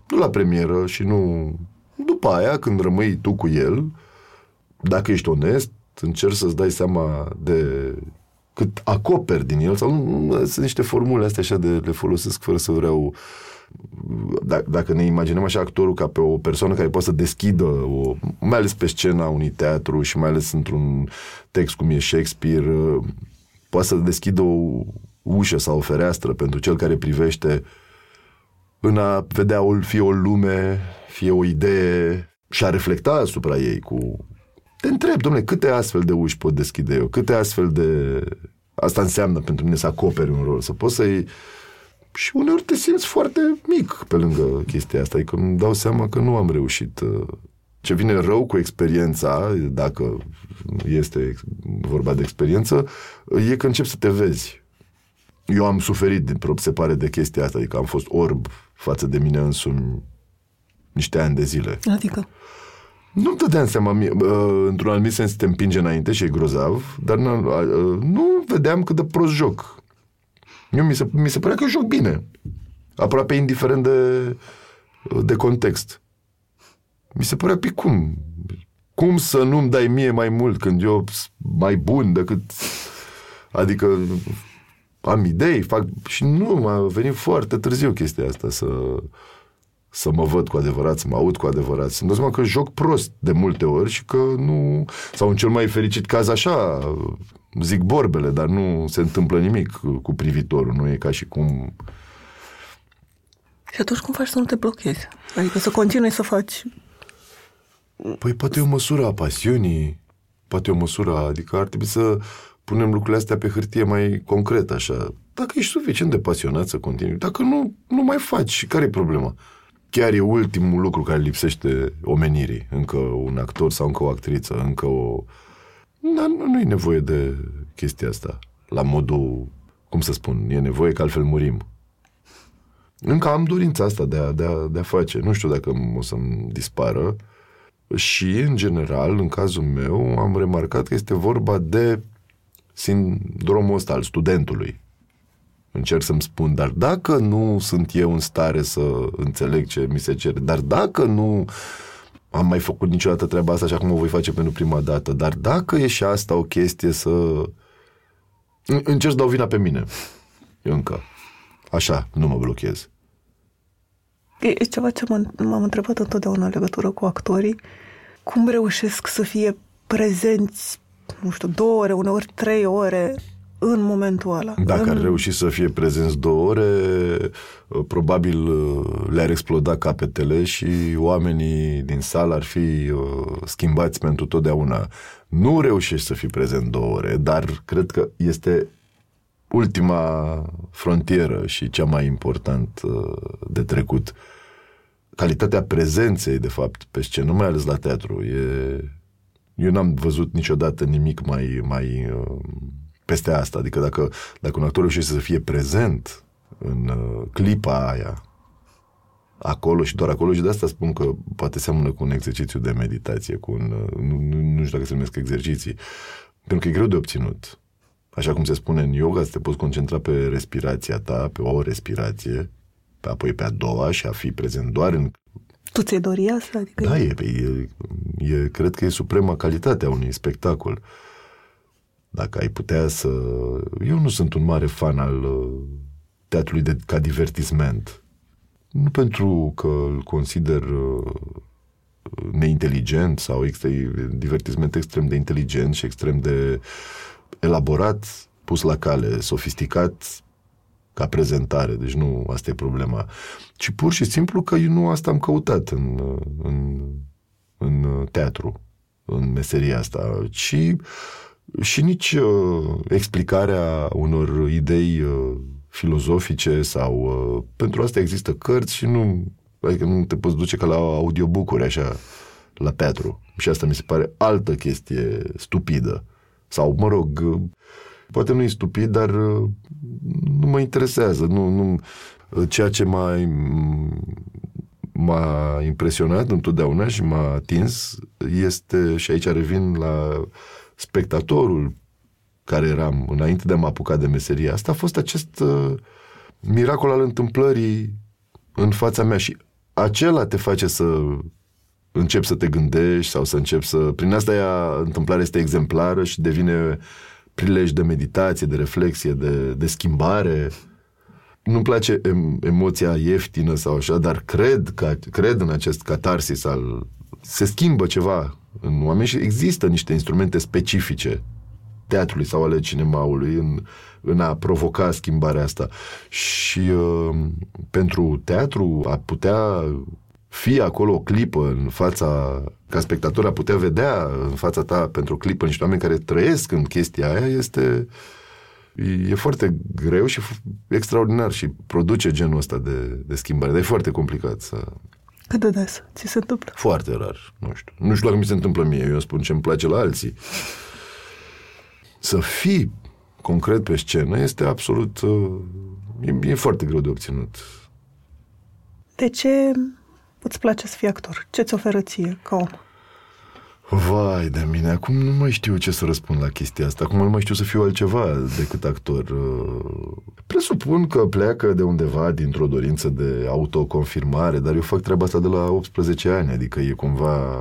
nu la premieră și nu... După aia, când rămâi tu cu el, dacă ești onest, încerci să-ți dai seama de cât acoperi din el, sau sunt niște formule astea așa de le folosesc fără să vreau d- dacă ne imaginăm așa actorul ca pe o persoană care poate să deschidă, o, mai ales pe scena unui teatru și mai ales într-un text cum e Shakespeare, poate să deschidă o ușă sau o fereastră pentru cel care privește în a vedea o, fie o lume, fie o idee și a reflecta asupra ei cu... Te întreb, domnule, câte astfel de uși pot deschide eu? Câte astfel de... Asta înseamnă pentru mine să acoperi un rol, să poți să-i... Și uneori te simți foarte mic pe lângă chestia asta. Adică îmi dau seama că nu am reușit. Uh, ce vine rău cu experiența, dacă este vorba de experiență, e că începi să te vezi. Eu am suferit, se pare, de chestia asta, adică am fost orb față de mine însumi niște ani de zile. Adică? Nu-mi dădeam seama, într-un anumit sens te împinge înainte și e grozav, dar nu vedeam cât de prost joc. Eu mi se, mi se părea că joc bine. Aproape indiferent de, de context. Mi se părea, pe cum? Cum să nu-mi dai mie mai mult când eu mai bun decât... Adică am idei, fac... Și nu, m-a venit foarte târziu chestia asta să să mă văd cu adevărat, să mă aud cu adevărat. Să-mi dau seama că joc prost de multe ori și că nu... Sau în cel mai fericit caz așa, zic borbele, dar nu se întâmplă nimic cu privitorul. Nu e ca și cum... Și atunci cum faci să nu te blochezi? Adică să continui să faci... Păi poate e o măsură a pasiunii, poate e o măsură, adică ar trebui să punem lucrurile astea pe hârtie mai concret, așa. Dacă ești suficient de pasionat să continui, dacă nu, nu mai faci, care e problema? Chiar e ultimul lucru care lipsește omenirii. Încă un actor sau încă o actriță, încă o... Dar nu, nu e nevoie de chestia asta. La modul, cum să spun, e nevoie că altfel murim. Încă am dorința asta de a, de a, de a face. Nu știu dacă o să-mi dispară. Și, în general, în cazul meu, am remarcat că este vorba de sindromul ăsta al studentului încerc să-mi spun, dar dacă nu sunt eu în stare să înțeleg ce mi se cere, dar dacă nu am mai făcut niciodată treaba asta așa cum o voi face pentru prima dată, dar dacă e și asta o chestie să... Încerc să dau vina pe mine. Încă. Așa, nu mă blochez. E ceva ce m-am întrebat întotdeauna în legătură cu actorii. Cum reușesc să fie prezenți, nu știu, două ore, uneori trei ore în momentul ăla. Dacă în... ar reuși să fie prezenți două ore, probabil le-ar exploda capetele și oamenii din sală ar fi uh, schimbați pentru totdeauna. Nu reușești să fii prezent două ore, dar cred că este ultima frontieră și cea mai important uh, de trecut. Calitatea prezenței, de fapt, pe scenă, mai ales la teatru, e... Eu n-am văzut niciodată nimic mai, mai uh, peste asta. Adică dacă, dacă un actor reușește să fie prezent în uh, clipa aia, acolo și doar acolo și de asta spun că poate seamănă cu un exercițiu de meditație, cu un, uh, nu, nu, nu știu dacă se numesc exerciții, pentru că e greu de obținut. Așa cum se spune în yoga, să te poți concentra pe respirația ta, pe o respirație, pe apoi pe a doua și a fi prezent doar în tu ți-ai dori asta? Adică da, e, e, e, cred că e suprema calitate a unui spectacol. Dacă ai putea să... Eu nu sunt un mare fan al uh, teatrului de, ca divertisment. Nu pentru că îl consider uh, neinteligent sau extre, divertisment extrem de inteligent și extrem de elaborat, pus la cale, sofisticat ca prezentare. Deci nu asta e problema. Ci pur și simplu că eu nu asta am căutat în, uh, în, în teatru, în meseria asta, ci și nici uh, explicarea unor idei uh, filozofice sau... Uh, pentru asta există cărți și nu... Adică nu te poți duce ca la audiobook-uri așa la teatru. Și asta mi se pare altă chestie stupidă. Sau, mă rog, uh, poate nu e stupid, dar uh, nu mă interesează. Nu, nu, ceea ce m-a, m-a impresionat întotdeauna și m-a atins este, și aici revin la spectatorul care eram înainte de a mă apuca de meseria asta a fost acest uh, miracol al întâmplării în fața mea și acela te face să începi să te gândești sau să începi să... Prin asta ea, întâmplarea este exemplară și devine prilej de meditație, de reflexie, de, de schimbare. Nu-mi place em, emoția ieftină sau așa, dar cred, că, cred în acest catarsis al... Se schimbă ceva în oameni și există niște instrumente specifice teatrului sau ale cinemaului în, în a provoca schimbarea asta. Și uh, pentru teatru a putea fi acolo o clipă în fața, ca spectator a putea vedea în fața ta pentru o clipă niște oameni care trăiesc în chestia aia, este e foarte greu și extraordinar și produce genul ăsta de, de schimbare, dar e foarte complicat să... Cât de des ți se întâmplă? Foarte rar, nu știu. Nu știu dacă mi se întâmplă mie, eu spun ce îmi place la alții. Să fii concret pe scenă este absolut... E, e foarte greu de obținut. De ce îți place să fii actor? Ce ți oferă ție ca om? Vai de mine, acum nu mai știu ce să răspund la chestia asta. Acum nu mai știu să fiu altceva decât actor. Presupun că pleacă de undeva dintr-o dorință de autoconfirmare, dar eu fac treaba asta de la 18 ani, adică e cumva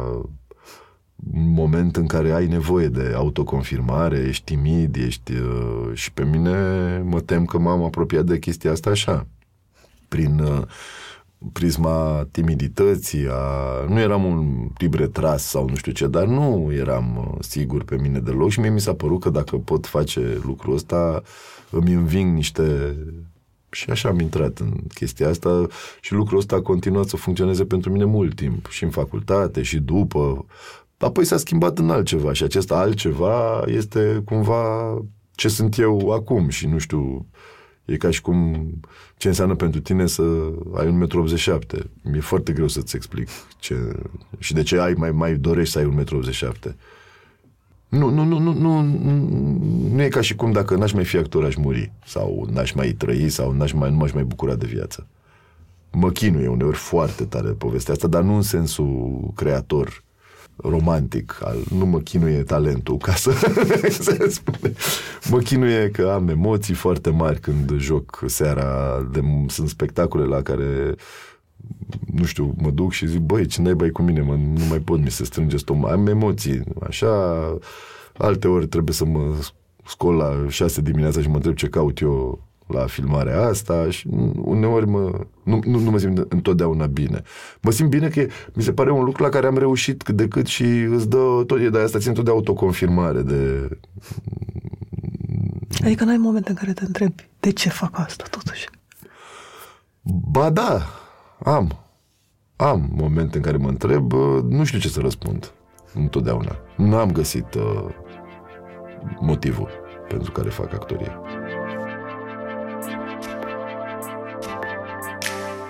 un moment în care ai nevoie de autoconfirmare, ești timid, ești... Uh, și pe mine mă tem că m-am apropiat de chestia asta așa, prin uh, prisma timidității, a... nu eram un tip retras sau nu știu ce, dar nu eram uh, sigur pe mine deloc și mie mi s-a părut că dacă pot face lucrul ăsta, îmi înving niște... Și așa am intrat în chestia asta și lucrul ăsta a continuat să funcționeze pentru mine mult timp, și în facultate, și după. Apoi s-a schimbat în altceva și acest altceva este cumva ce sunt eu acum și nu știu, E ca și cum ce înseamnă pentru tine să ai un metru 87. E foarte greu să-ți explic ce, și de ce ai mai, mai dorești să ai un metru 87. Nu, nu, nu, nu, nu, nu e ca și cum dacă n-aș mai fi actor, aș muri. Sau n-aș mai trăi, sau n-aș mai, nu m-aș mai bucura de viață. Mă chinuie uneori foarte tare povestea asta, dar nu în sensul creator romantic, al, nu mă chinuie talentul, ca să *laughs* se spune. Mă chinuie că am emoții foarte mari când joc seara, de, sunt spectacole la care nu știu, mă duc și zic, băi, ce naiba cu mine, mă, nu mai pot, mi se strânge stomac, am emoții, așa, alte ori trebuie să mă scol la șase dimineața și mă întreb ce caut eu la filmarea asta și uneori mă, nu, nu, nu mă simt întotdeauna bine. Mă simt bine că mi se pare un lucru la care am reușit cât de cât și îți dă tot, de asta țin tot de autoconfirmare, de... Adică n-ai momente în care te întrebi de ce fac asta totuși? Ba da, am. Am momente în care mă întreb, nu știu ce să răspund întotdeauna. Nu am găsit uh, motivul pentru care fac actorie.